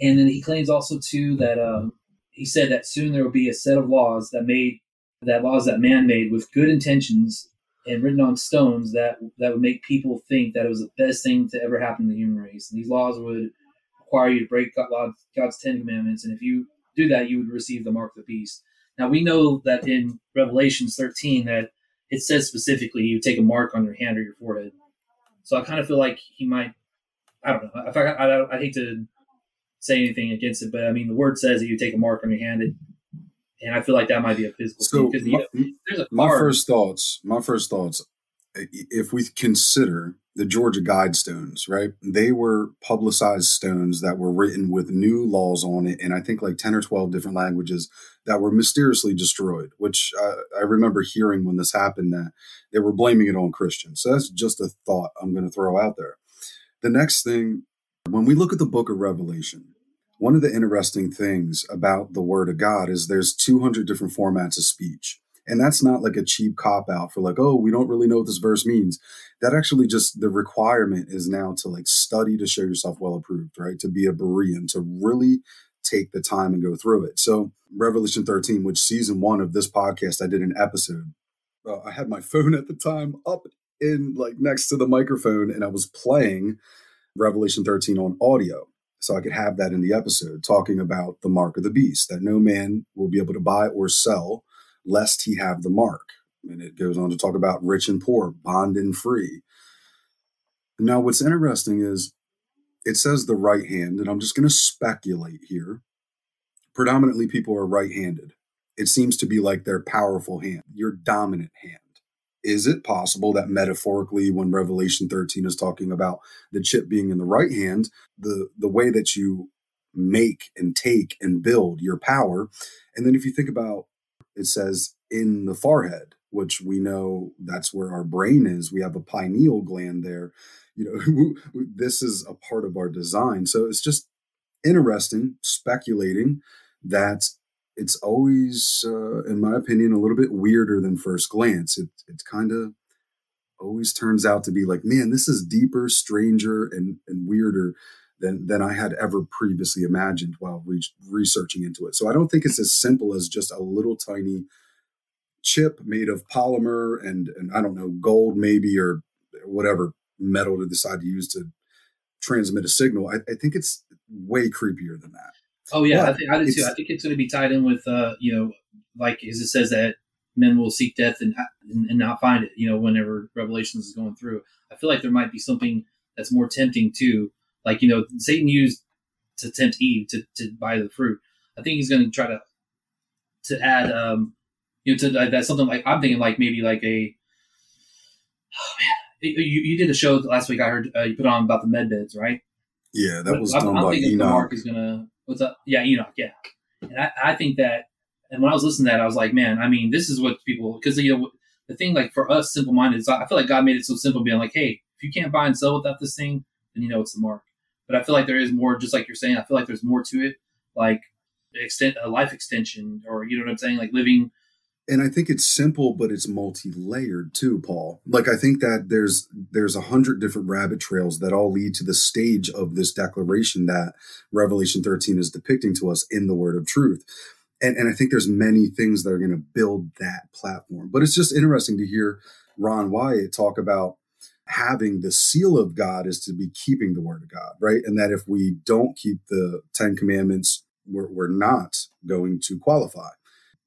And then he claims also too that um, he said that soon there will be a set of laws that made that laws that man made with good intentions and written on stones that that would make people think that it was the best thing to ever happen to the human race. And these laws would require you to break God's, God's Ten Commandments, and if you do that, you would receive the mark of the beast. Now we know that in Revelations 13 that it says specifically you take a mark on your hand or your forehead. So I kind of feel like he might. I don't know. If I, I, I hate to say anything against it, but I mean the word says that you take a mark on your hand, it, and I feel like that might be a physical So thing my, you know, my first thoughts, my first thoughts, if we consider the Georgia Guidestones, right? They were publicized stones that were written with new laws on it, and I think like ten or twelve different languages that were mysteriously destroyed. Which I remember hearing when this happened that they were blaming it on Christians. So that's just a thought I'm going to throw out there. The next thing, when we look at the Book of Revelation, one of the interesting things about the Word of God is there's 200 different formats of speech. And that's not like a cheap cop out for like, oh, we don't really know what this verse means. That actually just the requirement is now to like study to show yourself well approved, right? To be a Berean, to really take the time and go through it. So, Revelation 13, which season one of this podcast, I did an episode. Uh, I had my phone at the time up in like next to the microphone and I was playing Revelation 13 on audio so I could have that in the episode talking about the mark of the beast that no man will be able to buy or sell lest he have the mark. And it goes on to talk about rich and poor, bond and free. Now, what's interesting is it says the right hand, and I'm just going to speculate here. Predominantly, people are right handed. It seems to be like their powerful hand, your dominant hand. Is it possible that metaphorically, when Revelation 13 is talking about the chip being in the right hand, the, the way that you make and take and build your power, and then if you think about it says in the forehead, which we know that's where our brain is. We have a pineal gland there. You know, this is a part of our design. So it's just interesting speculating that it's always, uh, in my opinion, a little bit weirder than first glance. It it kind of always turns out to be like, man, this is deeper, stranger, and and weirder than than I had ever previously imagined while re- researching into it. So I don't think it's as simple as just a little tiny chip made of polymer and and I don't know gold maybe or whatever metal to decide to use to transmit a signal. I, I think it's way creepier than that. Oh yeah, I think I do too. it's- I think it's going to be tied in with uh, you know, like as it says that men will seek death and, and and not find it. You know, whenever Revelations is going through, I feel like there might be something that's more tempting too. Like you know, Satan used to tempt Eve to, to buy the fruit. I think he's going to try to to add, um, you know, to that that's something like I'm thinking like maybe like a. Oh man, you, you did a show last week. I heard uh, you put on about the med beds, right? Yeah, that was I'm, done I'm thinking the Enoch. Mark is gonna what's up? Yeah, Enoch. Yeah, and I, I think that. And when I was listening to that, I was like, man, I mean, this is what people because you know the thing like for us simple minded I feel like God made it so simple, being like, hey, if you can't buy and sell without this thing, then you know it's the mark. But I feel like there is more, just like you're saying. I feel like there's more to it, like extent a life extension, or you know what I'm saying, like living. and I think it's simple, but it's multi-layered too, Paul. Like I think that there's there's a hundred different rabbit trails that all lead to the stage of this declaration that Revelation 13 is depicting to us in the Word of Truth. And and I think there's many things that are going to build that platform. But it's just interesting to hear Ron Wyatt talk about having the seal of God is to be keeping the word of God, right? And that if we don't keep the Ten Commandments, we're, we're not going to qualify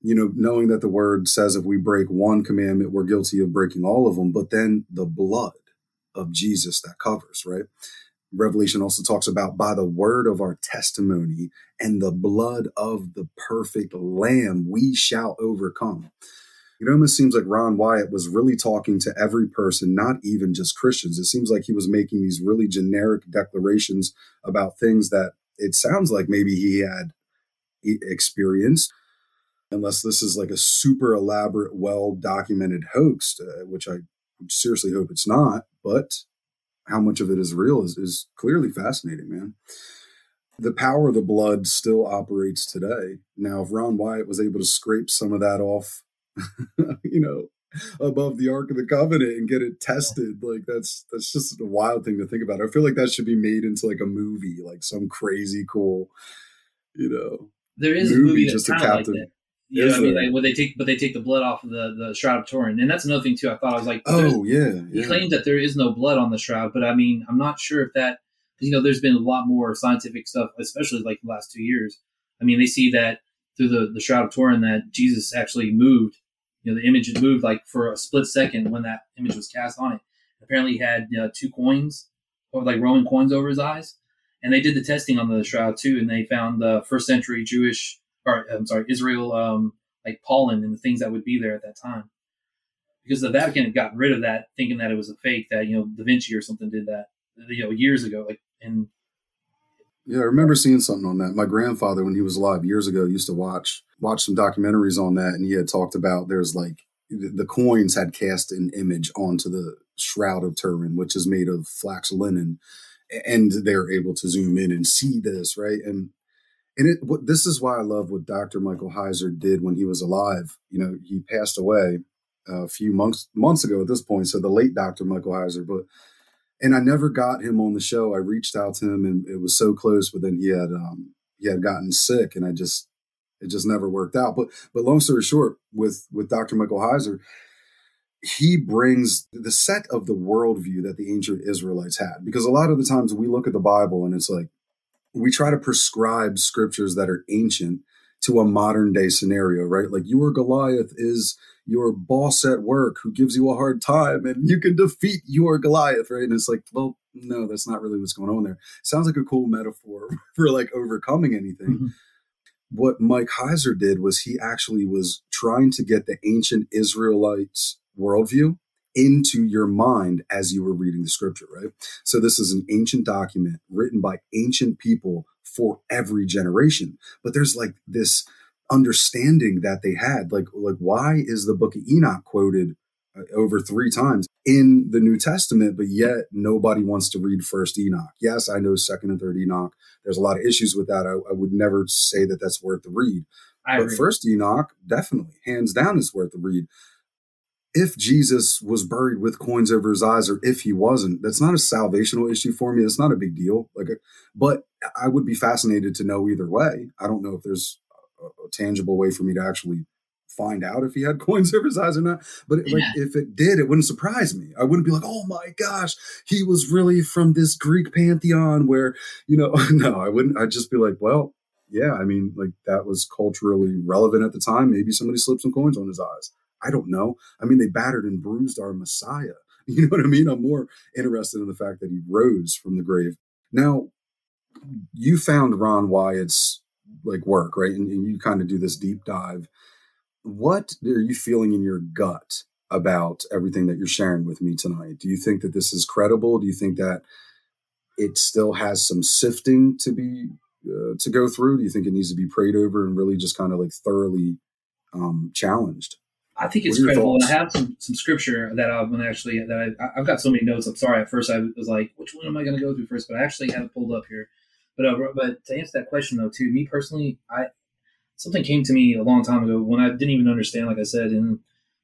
you know, knowing that the word says if we break one commandment, we're guilty of breaking all of them, but then the blood of Jesus that covers, right? Revelation also talks about by the word of our testimony and the blood of the perfect lamb, we shall overcome. It almost seems like Ron Wyatt was really talking to every person, not even just Christians. It seems like he was making these really generic declarations about things that it sounds like maybe he had experienced unless this is like a super elaborate, well documented hoax, uh, which I seriously hope it's not. But how much of it is real is, is clearly fascinating, man. The power of the blood still operates today. Now, if Ron Wyatt was able to scrape some of that off, you know, above the Ark of the Covenant and get it tested, like that's that's just a wild thing to think about. I feel like that should be made into like a movie, like some crazy cool, you know, There is a movie just kind of like captive. You know what I mean? Like, where they take, but they take the blood off of the, the shroud of Turin, and that's another thing too. I thought I was like, Oh yeah, he yeah. claims that there is no blood on the shroud, but I mean, I'm not sure if that, you know, there's been a lot more scientific stuff, especially like the last two years. I mean, they see that through the the shroud of Turin that Jesus actually moved. You know, the image had moved like for a split second when that image was cast on it. Apparently, he had uh, two coins, or like Roman coins over his eyes, and they did the testing on the shroud too, and they found the first century Jewish, or I'm sorry, Israel um, like pollen and the things that would be there at that time. Because the Vatican had gotten rid of that, thinking that it was a fake, that you know Da Vinci or something did that, you know, years ago. Like and Yeah, I remember seeing something on that. My grandfather, when he was alive years ago, used to watch watch some documentaries on that, and he had talked about there's like the coins had cast an image onto the shroud of Turin, which is made of flax linen, and they're able to zoom in and see this, right? And and it what, this is why I love what Dr. Michael Heiser did when he was alive. You know, he passed away uh, a few months months ago at this point, so the late Dr. Michael Heiser, but and I never got him on the show. I reached out to him and it was so close, but then he had um he had gotten sick and I just it just never worked out. But but long story short, with with Dr. Michael Heiser, he brings the set of the worldview that the ancient Israelites had. Because a lot of the times we look at the Bible and it's like we try to prescribe scriptures that are ancient to a modern day scenario, right? Like your Goliath is your boss at work who gives you a hard time and you can defeat your Goliath, right? And it's like, well, no, that's not really what's going on there. Sounds like a cool metaphor for like overcoming anything. Mm-hmm. What Mike Heiser did was he actually was trying to get the ancient Israelites worldview into your mind as you were reading the scripture, right? So this is an ancient document written by ancient people for every generation. But there's like this understanding that they had like like why is the book of Enoch quoted uh, over 3 times in the New Testament but yet nobody wants to read first Enoch. Yes, I know second and third Enoch. There's a lot of issues with that. I, I would never say that that's worth the read. I but agree. first Enoch definitely hands down is worth the read if Jesus was buried with coins over his eyes or if he wasn't, that's not a salvational issue for me. It's not a big deal. Like, but I would be fascinated to know either way. I don't know if there's a, a tangible way for me to actually find out if he had coins over his eyes or not. But like, if it did, it wouldn't surprise me. I wouldn't be like, oh my gosh, he was really from this Greek pantheon where, you know, no, I wouldn't. I'd just be like, well, yeah, I mean, like that was culturally relevant at the time. Maybe somebody slipped some coins on his eyes. I don't know. I mean, they battered and bruised our Messiah. You know what I mean? I'm more interested in the fact that he rose from the grave. Now, you found Ron Wyatt's like work, right? And, and you kind of do this deep dive. What are you feeling in your gut about everything that you're sharing with me tonight? Do you think that this is credible? Do you think that it still has some sifting to be uh, to go through? Do you think it needs to be prayed over and really just kind of like thoroughly um, challenged? I think it's What are your credible, and I have some, some scripture that I'm gonna actually that I, I've got so many notes. I'm sorry. At first, I was like, which one am I going to go through first? But I actually have it pulled up here. But uh, but to answer that question though, too, me personally, I something came to me a long time ago when I didn't even understand, like I said, and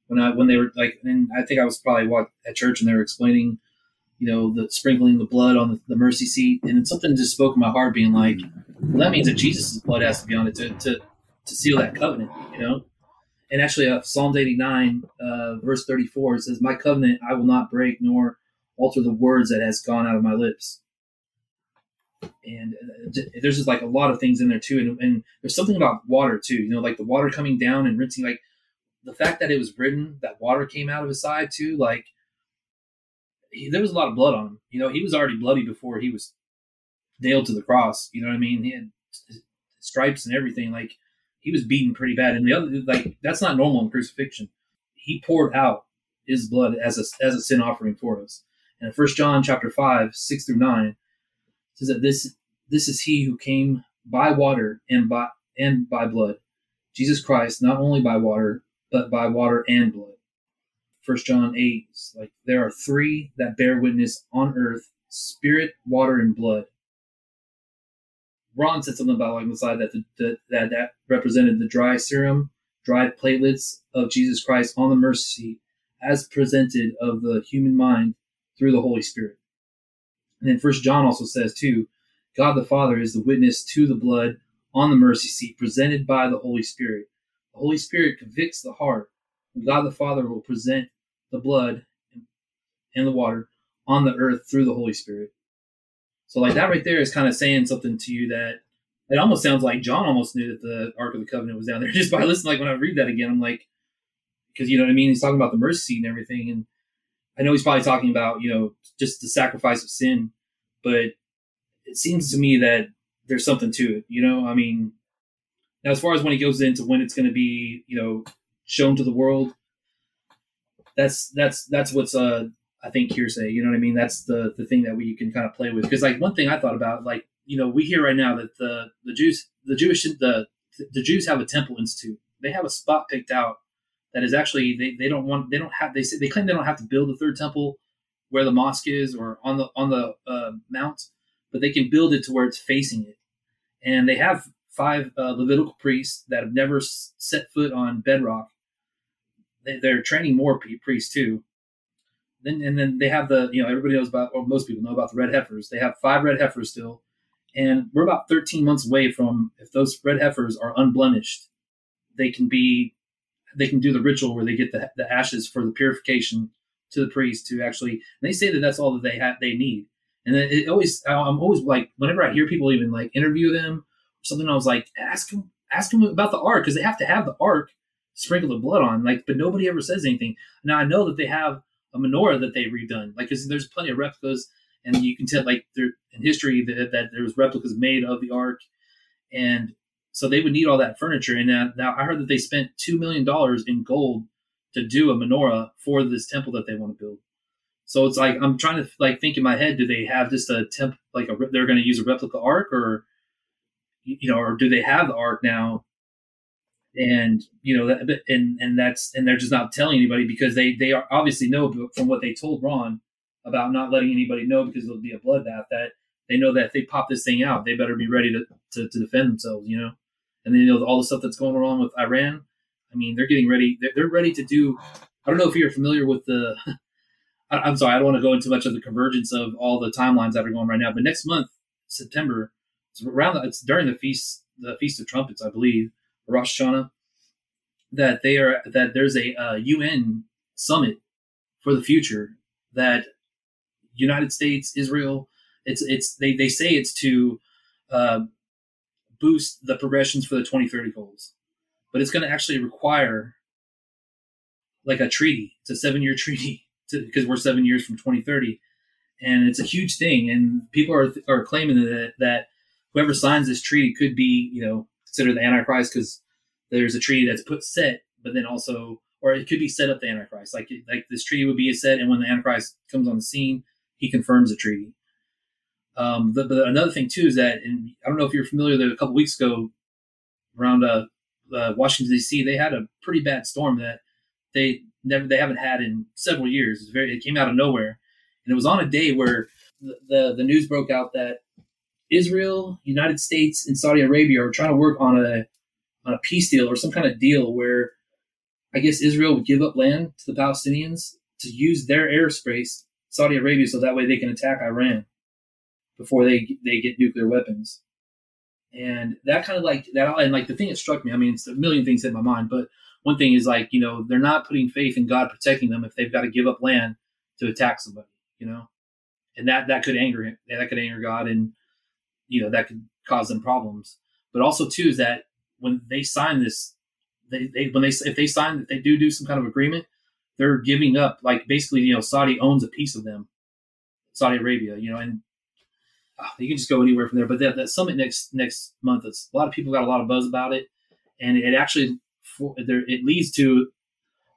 when I when they were like, and I think I was probably at church and they were explaining, you know, the sprinkling the blood on the, the mercy seat, and something just spoke in my heart, being like, well, that means that Jesus' blood has to be on it to to to seal that covenant, you know. And actually, uh, Psalms 89, uh, verse 34, it says, My covenant I will not break, nor alter the words that has gone out of my lips. And uh, there's just like a lot of things in there too. And, and there's something about water too, you know, like the water coming down and rinsing, like the fact that it was written that water came out of his side too, like he, there was a lot of blood on him. You know, he was already bloody before he was nailed to the cross. You know what I mean? He had stripes and everything. Like he was beaten pretty bad. And the other, like that's not normal in crucifixion. He poured out his blood as a as a sin offering for us. And in First John chapter five six through nine says that this this is he who came by water and by and by blood, Jesus Christ, not only by water but by water and blood. First John eight, like there are three that bear witness on earth: spirit, water, and blood. Ron said something about side that the, the, that that represented the dry serum, dried platelets of Jesus Christ on the mercy seat, as presented of the human mind through the Holy Spirit. And then First John also says too, God the Father is the witness to the blood on the mercy seat presented by the Holy Spirit. The Holy Spirit convicts the heart. And God the Father will present the blood and the water on the earth through the Holy Spirit. So like that right there is kind of saying something to you that it almost sounds like John almost knew that the Ark of the Covenant was down there just by listening. Like when I read that again, I'm like, because you know what I mean. He's talking about the mercy seat and everything, and I know he's probably talking about you know just the sacrifice of sin, but it seems to me that there's something to it. You know, I mean, Now, as far as when he goes into when it's going to be, you know, shown to the world, that's that's that's what's uh I think hearsay. You know what I mean? That's the the thing that we can kind of play with. Because like one thing I thought about, like you know, we hear right now that the the Jews, the Jewish, the the Jews have a temple institute. They have a spot picked out that is actually they, they don't want they don't have they say they claim they don't have to build a third temple where the mosque is or on the on the uh, mount, but they can build it to where it's facing it. And they have five uh, Levitical priests that have never set foot on bedrock. They, are training more priests too. Then and then they have the you know everybody knows about or most people know about the red heifers. They have five red heifers still, and we're about 13 months away from if those red heifers are unblemished, they can be they can do the ritual where they get the, the ashes for the purification to the priest to actually. they say that that's all that they have they need. And it, it always I'm always like whenever I hear people even like interview them or something, I was like ask them ask them about the ark because they have to have the ark sprinkle the blood on. Like, but nobody ever says anything. Now I know that they have a menorah that they've redone. Like, there's plenty of replicas, and you can tell like there in history that, that there was replicas made of the ark, and so they would need all that furniture. And now, now I heard that they spent two million dollars in gold to do a menorah for this temple that they want to build. So it's like I'm trying to like think in my head: Do they have just a temp like a they're going to use a replica ark, or you know, or do they have the ark now? And you know, that, and and that's and they're just not telling anybody because they they are obviously know from what they told Ron about not letting anybody know because it'll be a bloodbath that they know that if they pop this thing out, they better be ready to, to, to defend themselves, you know? And then, you know, all the stuff that's going on with Iran. I mean, they're getting ready. They're, they're ready to do. I don't know if you're familiar with the. I, am sorry, I don't want to go into much of the convergence of all the timelines that are going right now. But next month, September, it's around. The, it's during the feast, the Feast of Trumpets, I believe, Rosh Hashanah. That they are that there's a uh, UN summit for the future that United States, Israel. It's it's they they say it's to uh, boost the progressions for the 2030 goals but it's going to actually require like a treaty. It's a seven year treaty because we're seven years from 2030, and it's a huge thing. And people are are claiming that that whoever signs this treaty could be you know considered the Antichrist because there's a treaty that's put set, but then also or it could be set up the Antichrist. Like like this treaty would be a set, and when the Antichrist comes on the scene, he confirms the treaty. Um, but, but another thing too is that, and I don't know if you're familiar, that a couple weeks ago, around uh, uh, Washington D.C., they had a pretty bad storm that they never they haven't had in several years. It, very, it came out of nowhere, and it was on a day where the, the, the news broke out that Israel, United States, and Saudi Arabia are trying to work on a on a peace deal or some kind of deal where I guess Israel would give up land to the Palestinians to use their airspace, Saudi Arabia, so that way they can attack Iran before they they get nuclear weapons. And that kind of like that, and like the thing that struck me, I mean, it's a million things hit my mind, but one thing is like, you know, they're not putting faith in God protecting them if they've got to give up land to attack somebody, you know, and that, that could anger him, that could anger God and, you know, that could cause them problems. But also too, is that when they sign this, they, they, when they, if they sign that they do do some kind of agreement, they're giving up like basically, you know, Saudi owns a piece of them, Saudi Arabia, you know, and ah, you can just go anywhere from there. But that, that summit next next month, it's a lot of people got a lot of buzz about it, and it actually for, there, it leads to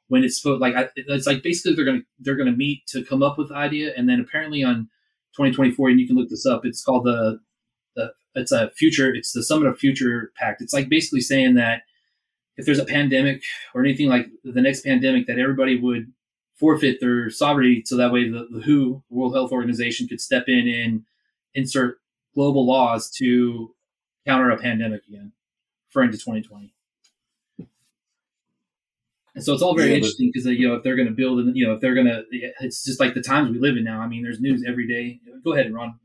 when it's like I, it's like basically they're gonna they're gonna meet to come up with the idea, and then apparently on 2024, and you can look this up. It's called the the it's a future. It's the Summit of Future Pact. It's like basically saying that if there's a pandemic or anything like the next pandemic, that everybody would forfeit their sovereignty so that way the, the WHO, World Health Organization, could step in and insert global laws to counter a pandemic again referring to 2020. And so it's all very yeah, interesting because uh, you know if they're going to build and you know if they're going to, it's just like the times we live in now. I mean, there's news every day. Go ahead, Ron.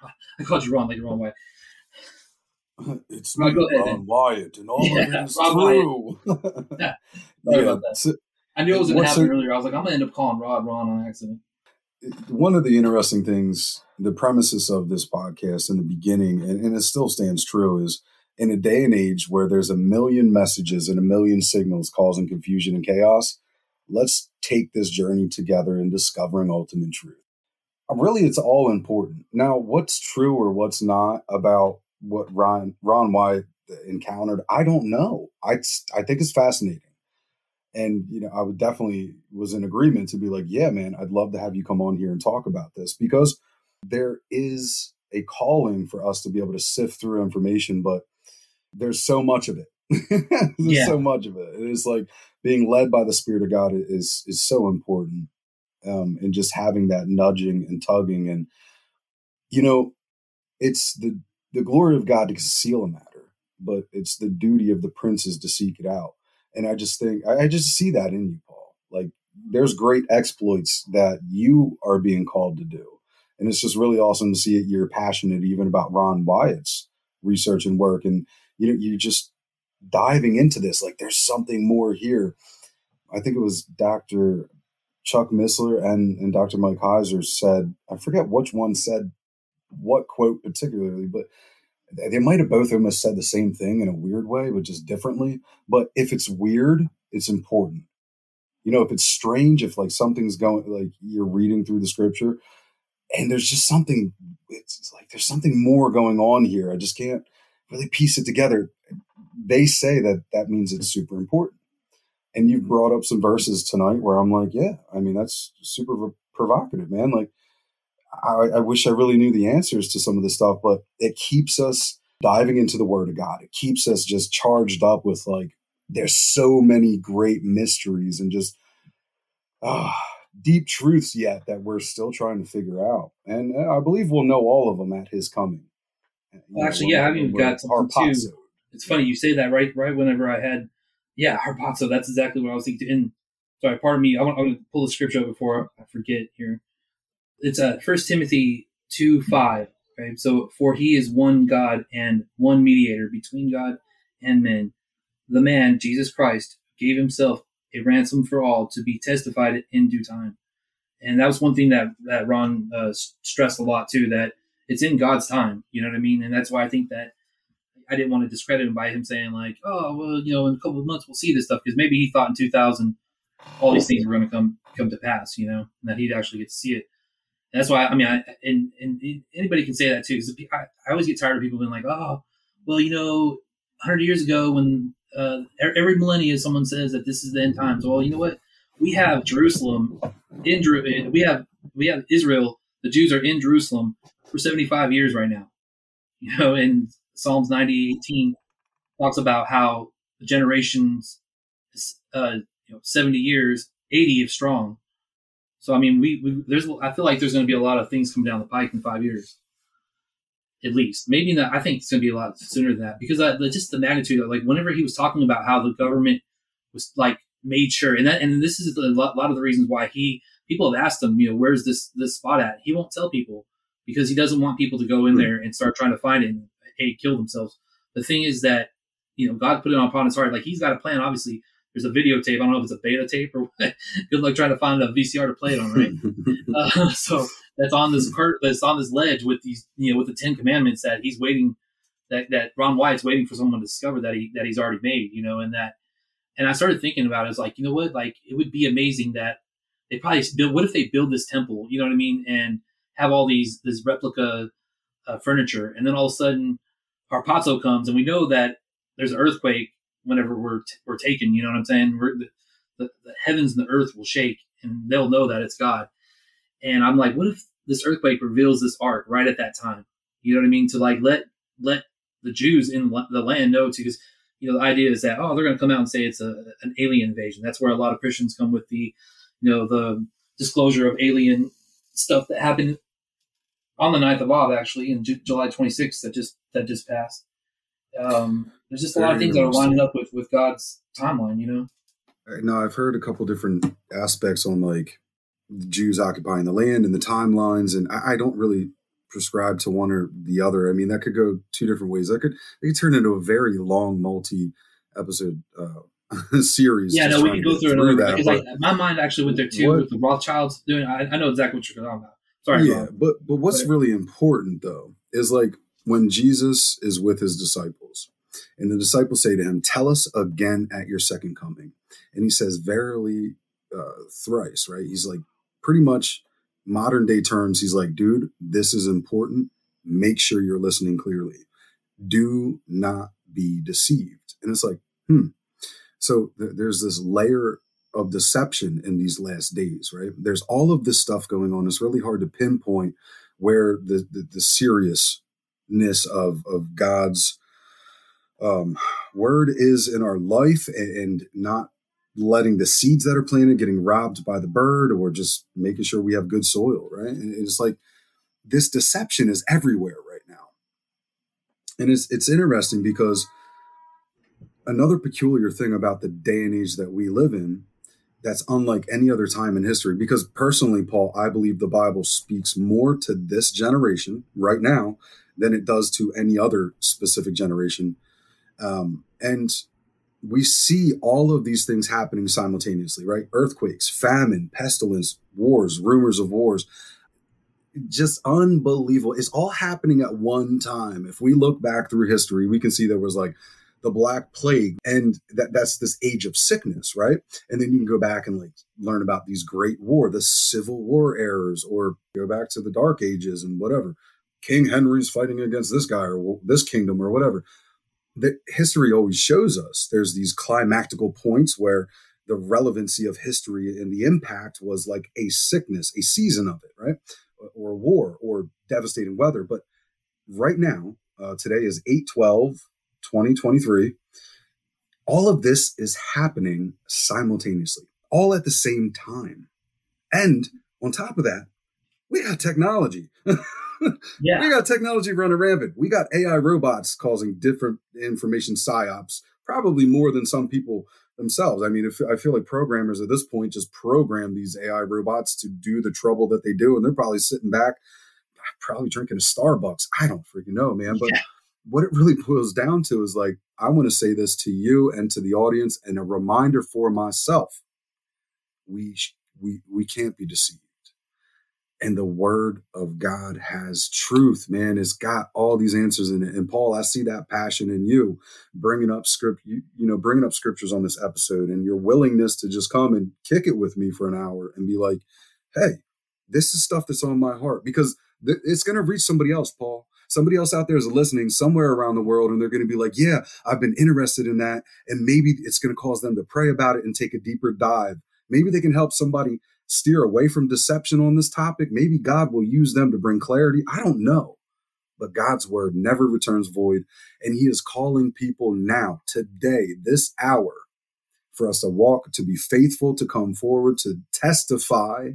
I, called you Ron like the wrong way. It's me, ahead, Ron Wyatt, and all yeah, of it is Ron true. yeah, sorry yeah, about that. I knew it was going to happen earlier. I was like, I'm going to end up calling Rod Ron on accident. One of the interesting things the premises of this podcast in the beginning, and, and it still stands true, is in a day and age where there's a million messages and a million signals causing confusion and chaos, let's take this journey together in discovering ultimate truth. Really, it's all important. Now, what's true or what's not about what Ron Ron Wyatt encountered. I don't know. I I think it's fascinating. And you know, I would definitely was in agreement to be like, yeah, man, I'd love to have you come on here and talk about this because there is a calling for us to be able to sift through information, but there's so much of it. there's yeah. so much of it. It is like being led by the Spirit of God is is so important. Um, and just having that nudging and tugging and you know, it's the the glory of God to conceal a matter, but it's the duty of the princes to seek it out. And I just think I, I just see that in you, Paul. Like there's great exploits that you are being called to do. And it's just really awesome to see it. You're passionate even about Ron Wyatt's research and work. And you know, you're just diving into this. Like there's something more here. I think it was Dr. Chuck Missler and, and Dr. Mike Heiser said, I forget which one said what quote particularly, but they might have both almost said the same thing in a weird way, but just differently. But if it's weird, it's important. You know, if it's strange, if like something's going, like you're reading through the scripture and there's just something, it's like there's something more going on here. I just can't really piece it together. They say that that means it's super important. And you've brought up some verses tonight where I'm like, yeah, I mean, that's super provocative, man. Like, I, I wish I really knew the answers to some of this stuff, but it keeps us diving into the Word of God. It keeps us just charged up with like, there's so many great mysteries and just uh, deep truths yet that we're still trying to figure out. And uh, I believe we'll know all of them at His coming. Well, actually, yeah, I've even got something too. It's funny you say that right. Right whenever I had, yeah, harpazo. That's exactly what I was thinking. And sorry, pardon me. I want, I want to pull the scripture up before I forget here it's uh, First Timothy two five. Right. So for he is one God and one mediator between God and men, the man Jesus Christ gave himself a ransom for all to be testified in due time. And that was one thing that that Ron uh, stressed a lot too. That it's in God's time. You know what I mean? And that's why I think that I didn't want to discredit him by him saying like, oh well, you know, in a couple of months we'll see this stuff because maybe he thought in 2000 all these things were going to come come to pass. You know, and that he'd actually get to see it that's why I mean, I, and and anybody can say that too. Because I, I always get tired of people being like, "Oh, well, you know, hundred years ago, when uh, every millennia someone says that this is the end times." Well, you know what? We have Jerusalem in we have we have Israel. The Jews are in Jerusalem for seventy five years right now. You know, and Psalms ninety eighteen talks about how the generations, uh, you know, seventy years, eighty if strong so I mean, we, we there's I feel like there's going to be a lot of things coming down the pike in five years, at least. Maybe not. I think it's going to be a lot sooner than that because I, just the magnitude of like whenever he was talking about how the government was like made sure, and that and this is a lot, of the reasons why he people have asked him, you know, where's this this spot at? He won't tell people because he doesn't want people to go in hmm. there and start trying to find it hey kill themselves. The thing is that you know God put it upon his heart. Like he's got a plan, obviously there's a videotape. I don't know if it's a beta tape or what. Good luck trying to find a VCR to play it on, right? uh, so that's on this cart, that's on this ledge with these, you know, with the Ten Commandments that he's waiting, that that Ron Wyatt's waiting for someone to discover that he that he's already made, you know, and that. And I started thinking about it. I was like, you know what? Like, it would be amazing that they probably build. What if they build this temple? You know what I mean? And have all these this replica uh, furniture, and then all of a sudden, Harpazo comes, and we know that there's an earthquake whenever we're t- we're taken. You know what I'm saying? The, the, the heavens and the earth will shake, and they'll know that it's God. And I'm like, what if this earthquake reveals this ark right at that time? You know what I mean? To like let let the Jews in the land know to because you know the idea is that oh they're going to come out and say it's a, an alien invasion. That's where a lot of Christians come with the you know the disclosure of alien stuff that happened on the 9th of Av actually in J- July 26th that just that just passed. Um, there's just a lot of things that are lining up with with God's timeline, you know. No, I've heard a couple different aspects on like the Jews occupying the land and the timelines, and I, I don't really prescribe to one or the other. I mean, that could go two different ways. That could it could turn into a very long multi episode uh, series. Yeah, no, we can go through another that, because like my mind actually went there too what, with the Rothschilds doing. I, I know exactly what you're talking about. Sorry. Yeah, but but what's but, really important though is like when Jesus is with his disciples and the disciples say to him, Tell us again at your second coming. And he says, Verily, uh, thrice, right? He's like, pretty much modern day terms, he's like, Dude, this is important. Make sure you're listening clearly. Do not be deceived. And it's like, hmm. So th- there's this layer of deception in these last days, right? There's all of this stuff going on. It's really hard to pinpoint where the the, the seriousness of of God's um, word is in our life, and, and not letting the seeds that are planted getting robbed by the bird, or just making sure we have good soil, right? And it's like this deception is everywhere right now, and it's it's interesting because another peculiar thing about the day and age that we live in that's unlike any other time in history. Because personally, Paul, I believe the Bible speaks more to this generation right now than it does to any other specific generation. Um, and we see all of these things happening simultaneously, right? Earthquakes, famine, pestilence, wars, rumors of wars. Just unbelievable. It's all happening at one time. If we look back through history, we can see there was like the black plague and that that's this age of sickness right? And then you can go back and like learn about these great war the civil war errors or go back to the dark ages and whatever. King henry's fighting against this guy or this kingdom or whatever. That history always shows us there's these climactical points where the relevancy of history and the impact was like a sickness a season of it right? Or war or devastating weather. But right now uh, today is 812 2023. All of this is happening simultaneously, all at the same time. And on top of that, we got technology. yeah. We got technology running rampant. We got AI robots causing different information psyops, probably more than some people themselves. I mean, if, I feel like programmers at this point just program these AI robots to do the trouble that they do, and they're probably sitting back, probably drinking a Starbucks. I don't freaking know, man. But yeah what it really boils down to is like, I want to say this to you and to the audience and a reminder for myself. We, we, we can't be deceived. And the word of God has truth, man. It's got all these answers in it. And Paul, I see that passion in you bringing up script, you, you know, bringing up scriptures on this episode and your willingness to just come and kick it with me for an hour and be like, Hey, this is stuff that's on my heart because th- it's going to reach somebody else, Paul somebody else out there is listening somewhere around the world and they're going to be like, yeah, I've been interested in that. And maybe it's going to cause them to pray about it and take a deeper dive. Maybe they can help somebody steer away from deception on this topic. Maybe God will use them to bring clarity. I don't know. But God's word never returns void. And He is calling people now, today, this hour, for us to walk, to be faithful, to come forward, to testify,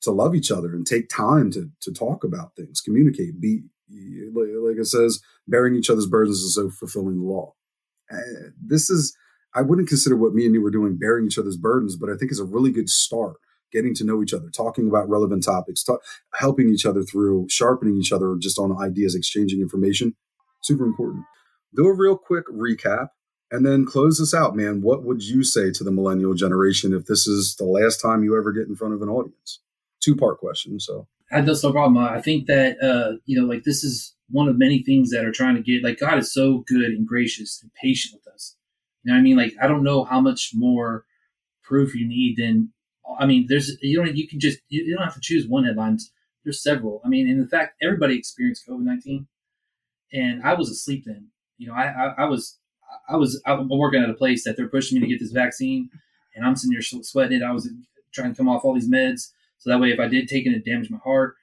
to love each other and take time to, to talk about things, communicate, be like, it says, bearing each other's burdens is so fulfilling the law. Uh, this is, I wouldn't consider what me and you were doing bearing each other's burdens, but I think it's a really good start. Getting to know each other, talking about relevant topics, helping each other through, sharpening each other just on ideas, exchanging information. Super important. Do a real quick recap and then close this out, man. What would you say to the millennial generation if this is the last time you ever get in front of an audience? Two part question. So that's no problem. I think that uh, you know, like this is one of many things that are trying to get like God is so good and gracious and patient with us. You know I mean? Like I don't know how much more proof you need than I mean, there's you don't you can just you don't have to choose one headline. There's several. I mean, in fact, everybody experienced COVID nineteen, and I was asleep then. You know, I, I, I was I was I'm working at a place that they're pushing me to get this vaccine, and I'm sitting here sweating. I was trying to come off all these meds so that way, if I did take it, it damaged my heart.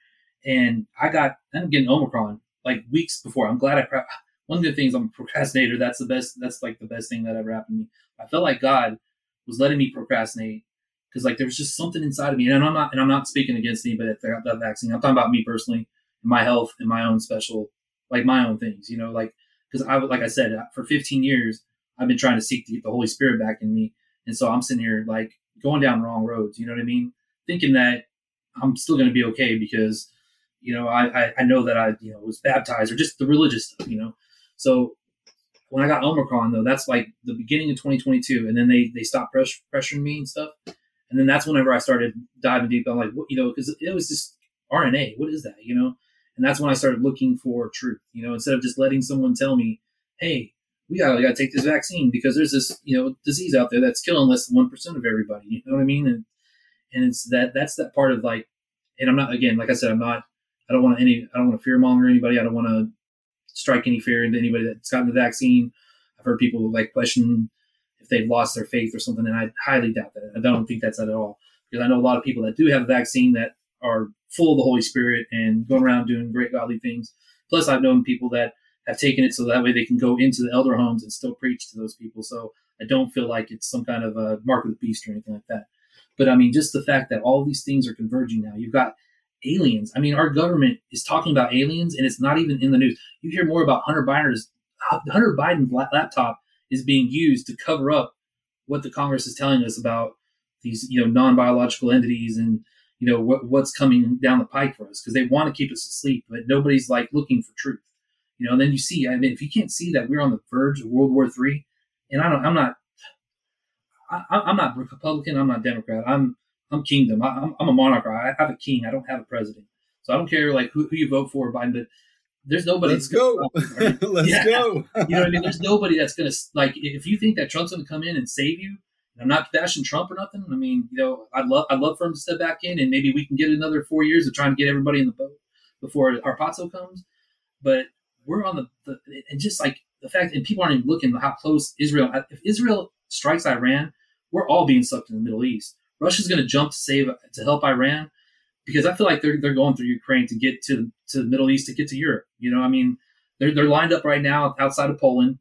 And I got, I'm getting Omicron like weeks before. I'm glad I, one of the things I'm a procrastinator. That's the best, that's like the best thing that ever happened to me. I felt like God was letting me procrastinate because like there was just something inside of me. And I'm not, and I'm not speaking against anybody that got that vaccine. I'm talking about me personally my health and my own special, like my own things, you know, like, because I, like I said, for 15 years, I've been trying to seek to get the Holy Spirit back in me. And so I'm sitting here like going down wrong roads, you know what I mean? Thinking that I'm still going to be okay because, you know, I, I, I, know that I, you know, was baptized or just the religious stuff, you know. So when I got Omicron, though, that's like the beginning of 2022. And then they, they stopped press, pressuring me and stuff. And then that's whenever I started diving deep. I'm like, what, you know, because it was just RNA. What is that, you know? And that's when I started looking for truth, you know, instead of just letting someone tell me, hey, we gotta, we gotta take this vaccine because there's this, you know, disease out there that's killing less than 1% of everybody. You know what I mean? And and it's that that's that part of like and i'm not again like i said i'm not i don't want any i don't want to fear monger anybody i don't want to strike any fear into anybody that's gotten the vaccine I've heard people like question if they've lost their faith or something, and I highly doubt that. I don't think that's that at all because I know a lot of people that do have a vaccine that are full of the Holy Spirit and going around doing great godly things. Plus, I've known people that have taken it so that way they can go into the elder homes and still preach to those people. So I don't feel like it's some kind of a mark of the beast or anything like that. But I mean, just the fact that all these things are converging now. You've got aliens. I mean, our government is talking about aliens, and it's not even in the news. You hear more about Hunter Biden's Hunter Biden's laptop is being used to cover up what the Congress is telling us about these, you know, non-biological entities and you know what, what's coming down the pike for us because they want to keep us asleep, but nobody's like looking for truth. You know, and then you see, I mean, if you can't see that we're on the verge of World War Three, and I don't, I'm not, I, am not Republican, I'm not Democrat, I'm I'm kingdom, I, am I'm a monarch, I have a king, I don't have a president, so I don't care like who, who you vote for, Biden, but there's nobody. Let's go. Let's yeah. go. you know what I mean? There's nobody that's gonna like if you think that Trump's gonna come in and save you. I'm not bashing Trump or nothing. I mean, you know, I'd love I'd love for him to step back in and maybe we can get another four years of trying to get everybody in the boat before Harpazo comes. But we're on the, the and just like the fact and people aren't even looking how close Israel. If Israel strikes Iran, we're all being sucked in the Middle East. Russia's going to jump to save to help Iran because I feel like they're they're going through Ukraine to get to to the Middle East to get to Europe. You know, I mean, they're they're lined up right now outside of Poland.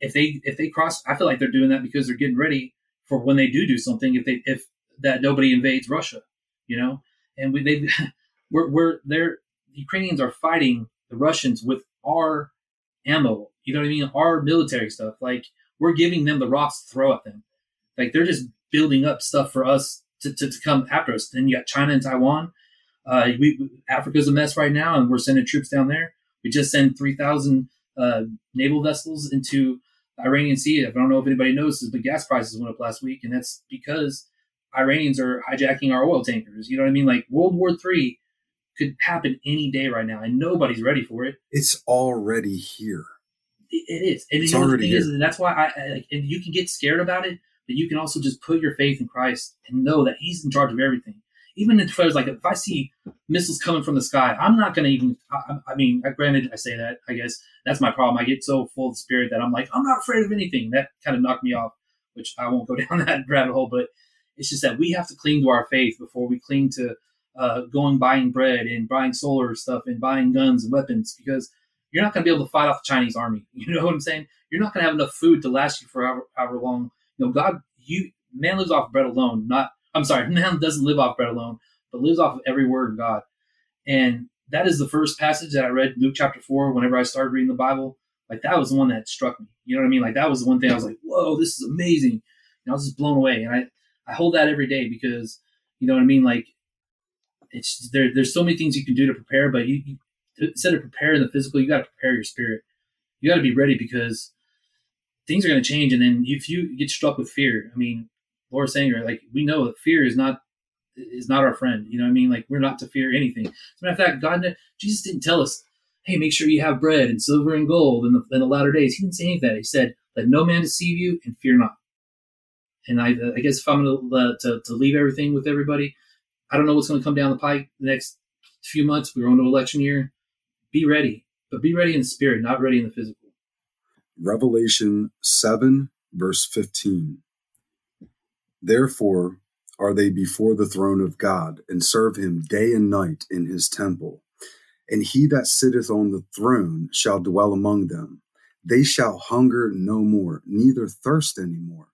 If they if they cross, I feel like they're doing that because they're getting ready for when they do do something. If they if that nobody invades Russia, you know, and we they we're we're they're the Ukrainians are fighting the Russians with our ammo. You know what I mean? Our military stuff. Like we're giving them the rocks to throw at them. Like they're just building up stuff for us to, to, to come after us. Then you got China and Taiwan. Uh, we, Africa's a mess right now, and we're sending troops down there. We just sent 3,000 uh, naval vessels into the Iranian Sea. I don't know if anybody knows this, but gas prices went up last week, and that's because Iranians are hijacking our oil tankers. You know what I mean? Like World War III could happen any day right now, and nobody's ready for it. It's already here. it, it is, and it's you know, already here. is, and that's why I, I like, and you can get scared about it, but you can also just put your faith in Christ and know that He's in charge of everything. Even if there's like, if I see missiles coming from the sky, I'm not going to even. I, I mean, granted, I say that. I guess that's my problem. I get so full of spirit that I'm like, I'm not afraid of anything. That kind of knocked me off, which I won't go down that rabbit hole. But it's just that we have to cling to our faith before we cling to uh, going buying bread and buying solar stuff and buying guns and weapons because you're not going to be able to fight off the Chinese army. You know what I'm saying? You're not going to have enough food to last you for however, however long. You know, God, you man lives off bread alone. Not, I'm sorry, man doesn't live off bread alone, but lives off of every word of God. And that is the first passage that I read, Luke chapter four. Whenever I started reading the Bible, like that was the one that struck me. You know what I mean? Like that was the one thing I was like, "Whoa, this is amazing!" And I was just blown away. And I, I hold that every day because, you know what I mean? Like, it's there. There's so many things you can do to prepare, but you, you instead of preparing the physical, you got to prepare your spirit. You got to be ready because things are going to change. And then if you get struck with fear, I mean, Laura Sanger, like we know that fear is not is not our friend. You know what I mean? Like we're not to fear anything. As a matter of fact, God, Jesus didn't tell us, "Hey, make sure you have bread and silver and gold in the, in the latter days." He didn't say any of that. He said, "Let no man deceive you, and fear not." And I, I guess if I'm going to, uh, to to leave everything with everybody, I don't know what's going to come down the pike the next few months. We're going to election year. Be ready, but be ready in spirit, not ready in the physical. Revelation 7, verse 15. Therefore are they before the throne of God, and serve him day and night in his temple. And he that sitteth on the throne shall dwell among them. They shall hunger no more, neither thirst any more.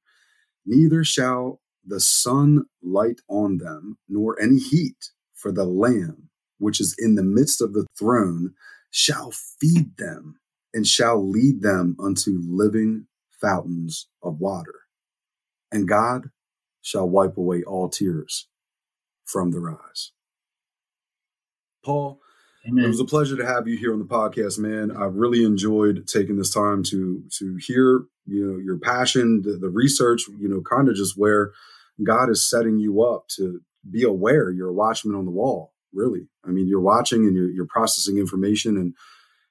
Neither shall the sun light on them, nor any heat, for the Lamb, which is in the midst of the throne, shall feed them and shall lead them unto living fountains of water. And God shall wipe away all tears from their eyes. Paul, Amen. it was a pleasure to have you here on the podcast, man. I really enjoyed taking this time to to hear, you know, your passion, the, the research, you know, kind of just where God is setting you up to be aware. You're a watchman on the wall, really. I mean, you're watching and you're, you're processing information. And,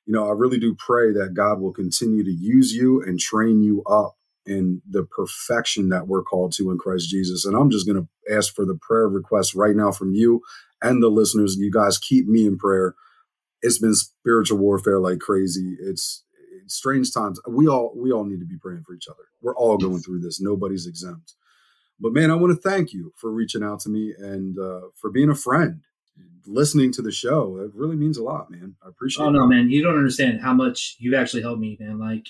you know, I really do pray that God will continue to use you and train you up in the perfection that we're called to in Christ Jesus. And I'm just going to ask for the prayer request right now from you and the listeners. You guys keep me in prayer. It's been spiritual warfare like crazy. It's strange times. We all we all need to be praying for each other. We're all going through this. Nobody's exempt. But man, I want to thank you for reaching out to me and uh, for being a friend, listening to the show. It really means a lot, man. I appreciate. Oh it. no, man, you don't understand how much you've actually helped me, man. Like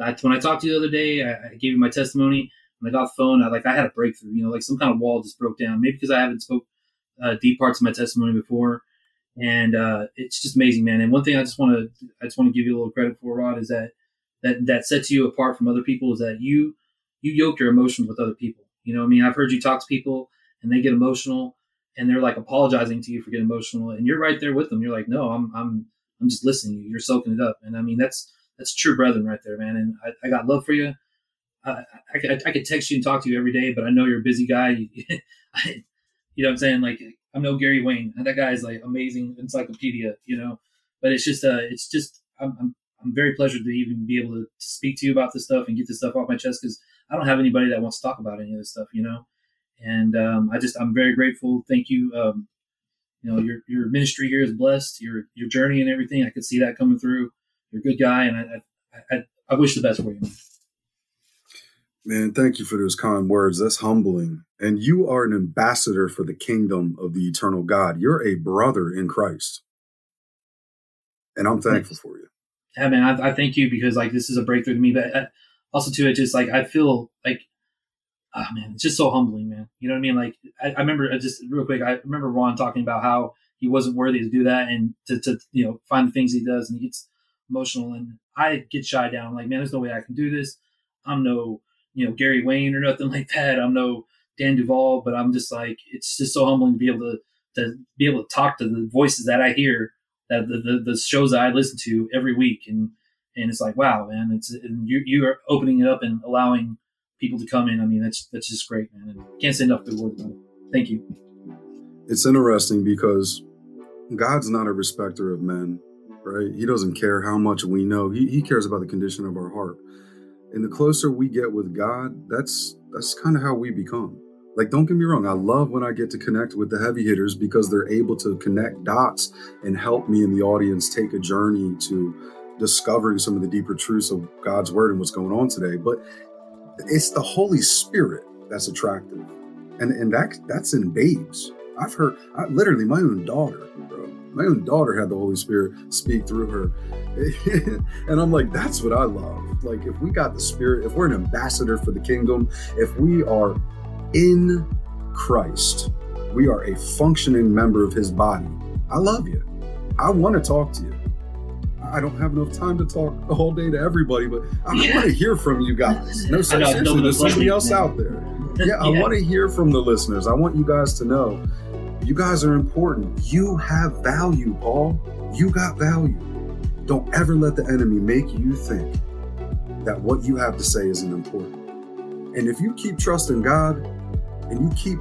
I, when I talked to you the other day, I, I gave you my testimony. When I got the phone, I like I had a breakthrough. You know, like some kind of wall just broke down. Maybe because I haven't spoke uh, deep parts of my testimony before, and uh, it's just amazing, man. And one thing I just want to I just want to give you a little credit for, Rod, is that that that sets you apart from other people is that you you yoke your emotions with other people. You know, what I mean, I've heard you talk to people and they get emotional and they're like apologizing to you for getting emotional, and you're right there with them. You're like, no, I'm I'm I'm just listening. You're soaking it up, and I mean that's that's true brethren right there, man. And I, I got love for you. I, I, I could text you and talk to you every day, but I know you're a busy guy. I, you know what I'm saying? Like I'm no Gary Wayne. That guy is like amazing encyclopedia, you know. But it's just uh it's just I'm I'm, I'm very pleasured to even be able to speak to you about this stuff and get this stuff off my chest because I don't have anybody that wants to talk about any of this stuff, you know. And um, I just I'm very grateful. Thank you. Um, you know your your ministry here is blessed. Your your journey and everything. I could see that coming through. You're a good guy, and I I, I, I wish the best for you. Man. Thank you for those kind words. That's humbling. And you are an ambassador for the kingdom of the eternal God. You're a brother in Christ. And I'm thankful for you. Yeah, man, I, I thank you because like this is a breakthrough to me. But I, also too, it just like I feel like, oh man, it's just so humbling, man. You know what I mean? Like I, I remember uh, just real quick, I remember Ron talking about how he wasn't worthy to do that and to, to you know find the things he does, and he gets emotional, and I get shy down. I'm like, man, there's no way I can do this. I'm no you know Gary Wayne or nothing like that. I'm no Dan Duval, but I'm just like it's just so humbling to be able to to be able to talk to the voices that I hear, that the the, the shows that I listen to every week, and and it's like wow, man, it's you you are opening it up and allowing people to come in. I mean, that's that's just great, man. And can't say enough good words about it. Thank you. It's interesting because God's not a respecter of men, right? He doesn't care how much we know. He, he cares about the condition of our heart. And the closer we get with God, that's that's kind of how we become. Like, don't get me wrong, I love when I get to connect with the heavy hitters because they're able to connect dots and help me in the audience take a journey to discovering some of the deeper truths of God's word and what's going on today. But it's the Holy Spirit that's attractive. And and that that's in babes. I've heard I, literally my own daughter, bro. My own daughter had the Holy Spirit speak through her. and I'm like, that's what I love. Like, if we got the Spirit, if we're an ambassador for the kingdom, if we are in Christ, we are a functioning member of his body. I love you. I want to talk to you. I don't have enough time to talk the whole day to everybody, but I yeah. want to hear from you guys. No, seriously, there's somebody else out there. Yeah, I want to hear from the listeners. I want you guys to know you guys are important. You have value, Paul. You got value. Don't ever let the enemy make you think that what you have to say isn't important. And if you keep trusting God and you keep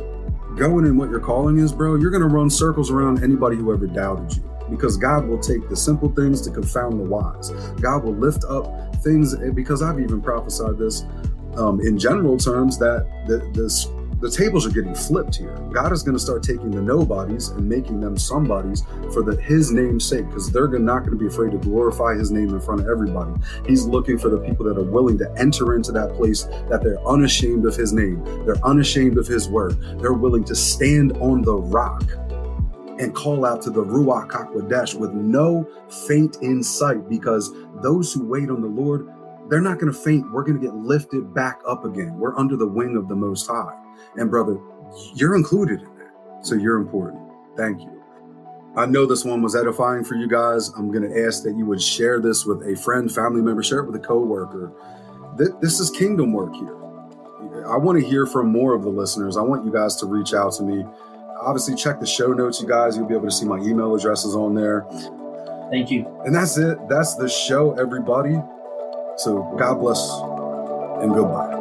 going in what your calling is, bro, you're going to run circles around anybody who ever doubted you because God will take the simple things to confound the wise. God will lift up things because I've even prophesied this um, in general terms that the, this the tables are getting flipped here. God is going to start taking the nobodies and making them somebodies for the, His name's sake, because they're not going to be afraid to glorify His name in front of everybody. He's looking for the people that are willing to enter into that place that they're unashamed of His name, they're unashamed of His word, they're willing to stand on the rock and call out to the Ruach HaKodesh with no faint in sight, because those who wait on the Lord, they're not going to faint. We're going to get lifted back up again. We're under the wing of the Most High. And brother, you're included in that. So you're important. Thank you. I know this one was edifying for you guys. I'm going to ask that you would share this with a friend, family member, share it with a coworker. This is kingdom work here. I want to hear from more of the listeners. I want you guys to reach out to me. Obviously, check the show notes, you guys. You'll be able to see my email addresses on there. Thank you. And that's it. That's the show, everybody. So God bless and goodbye.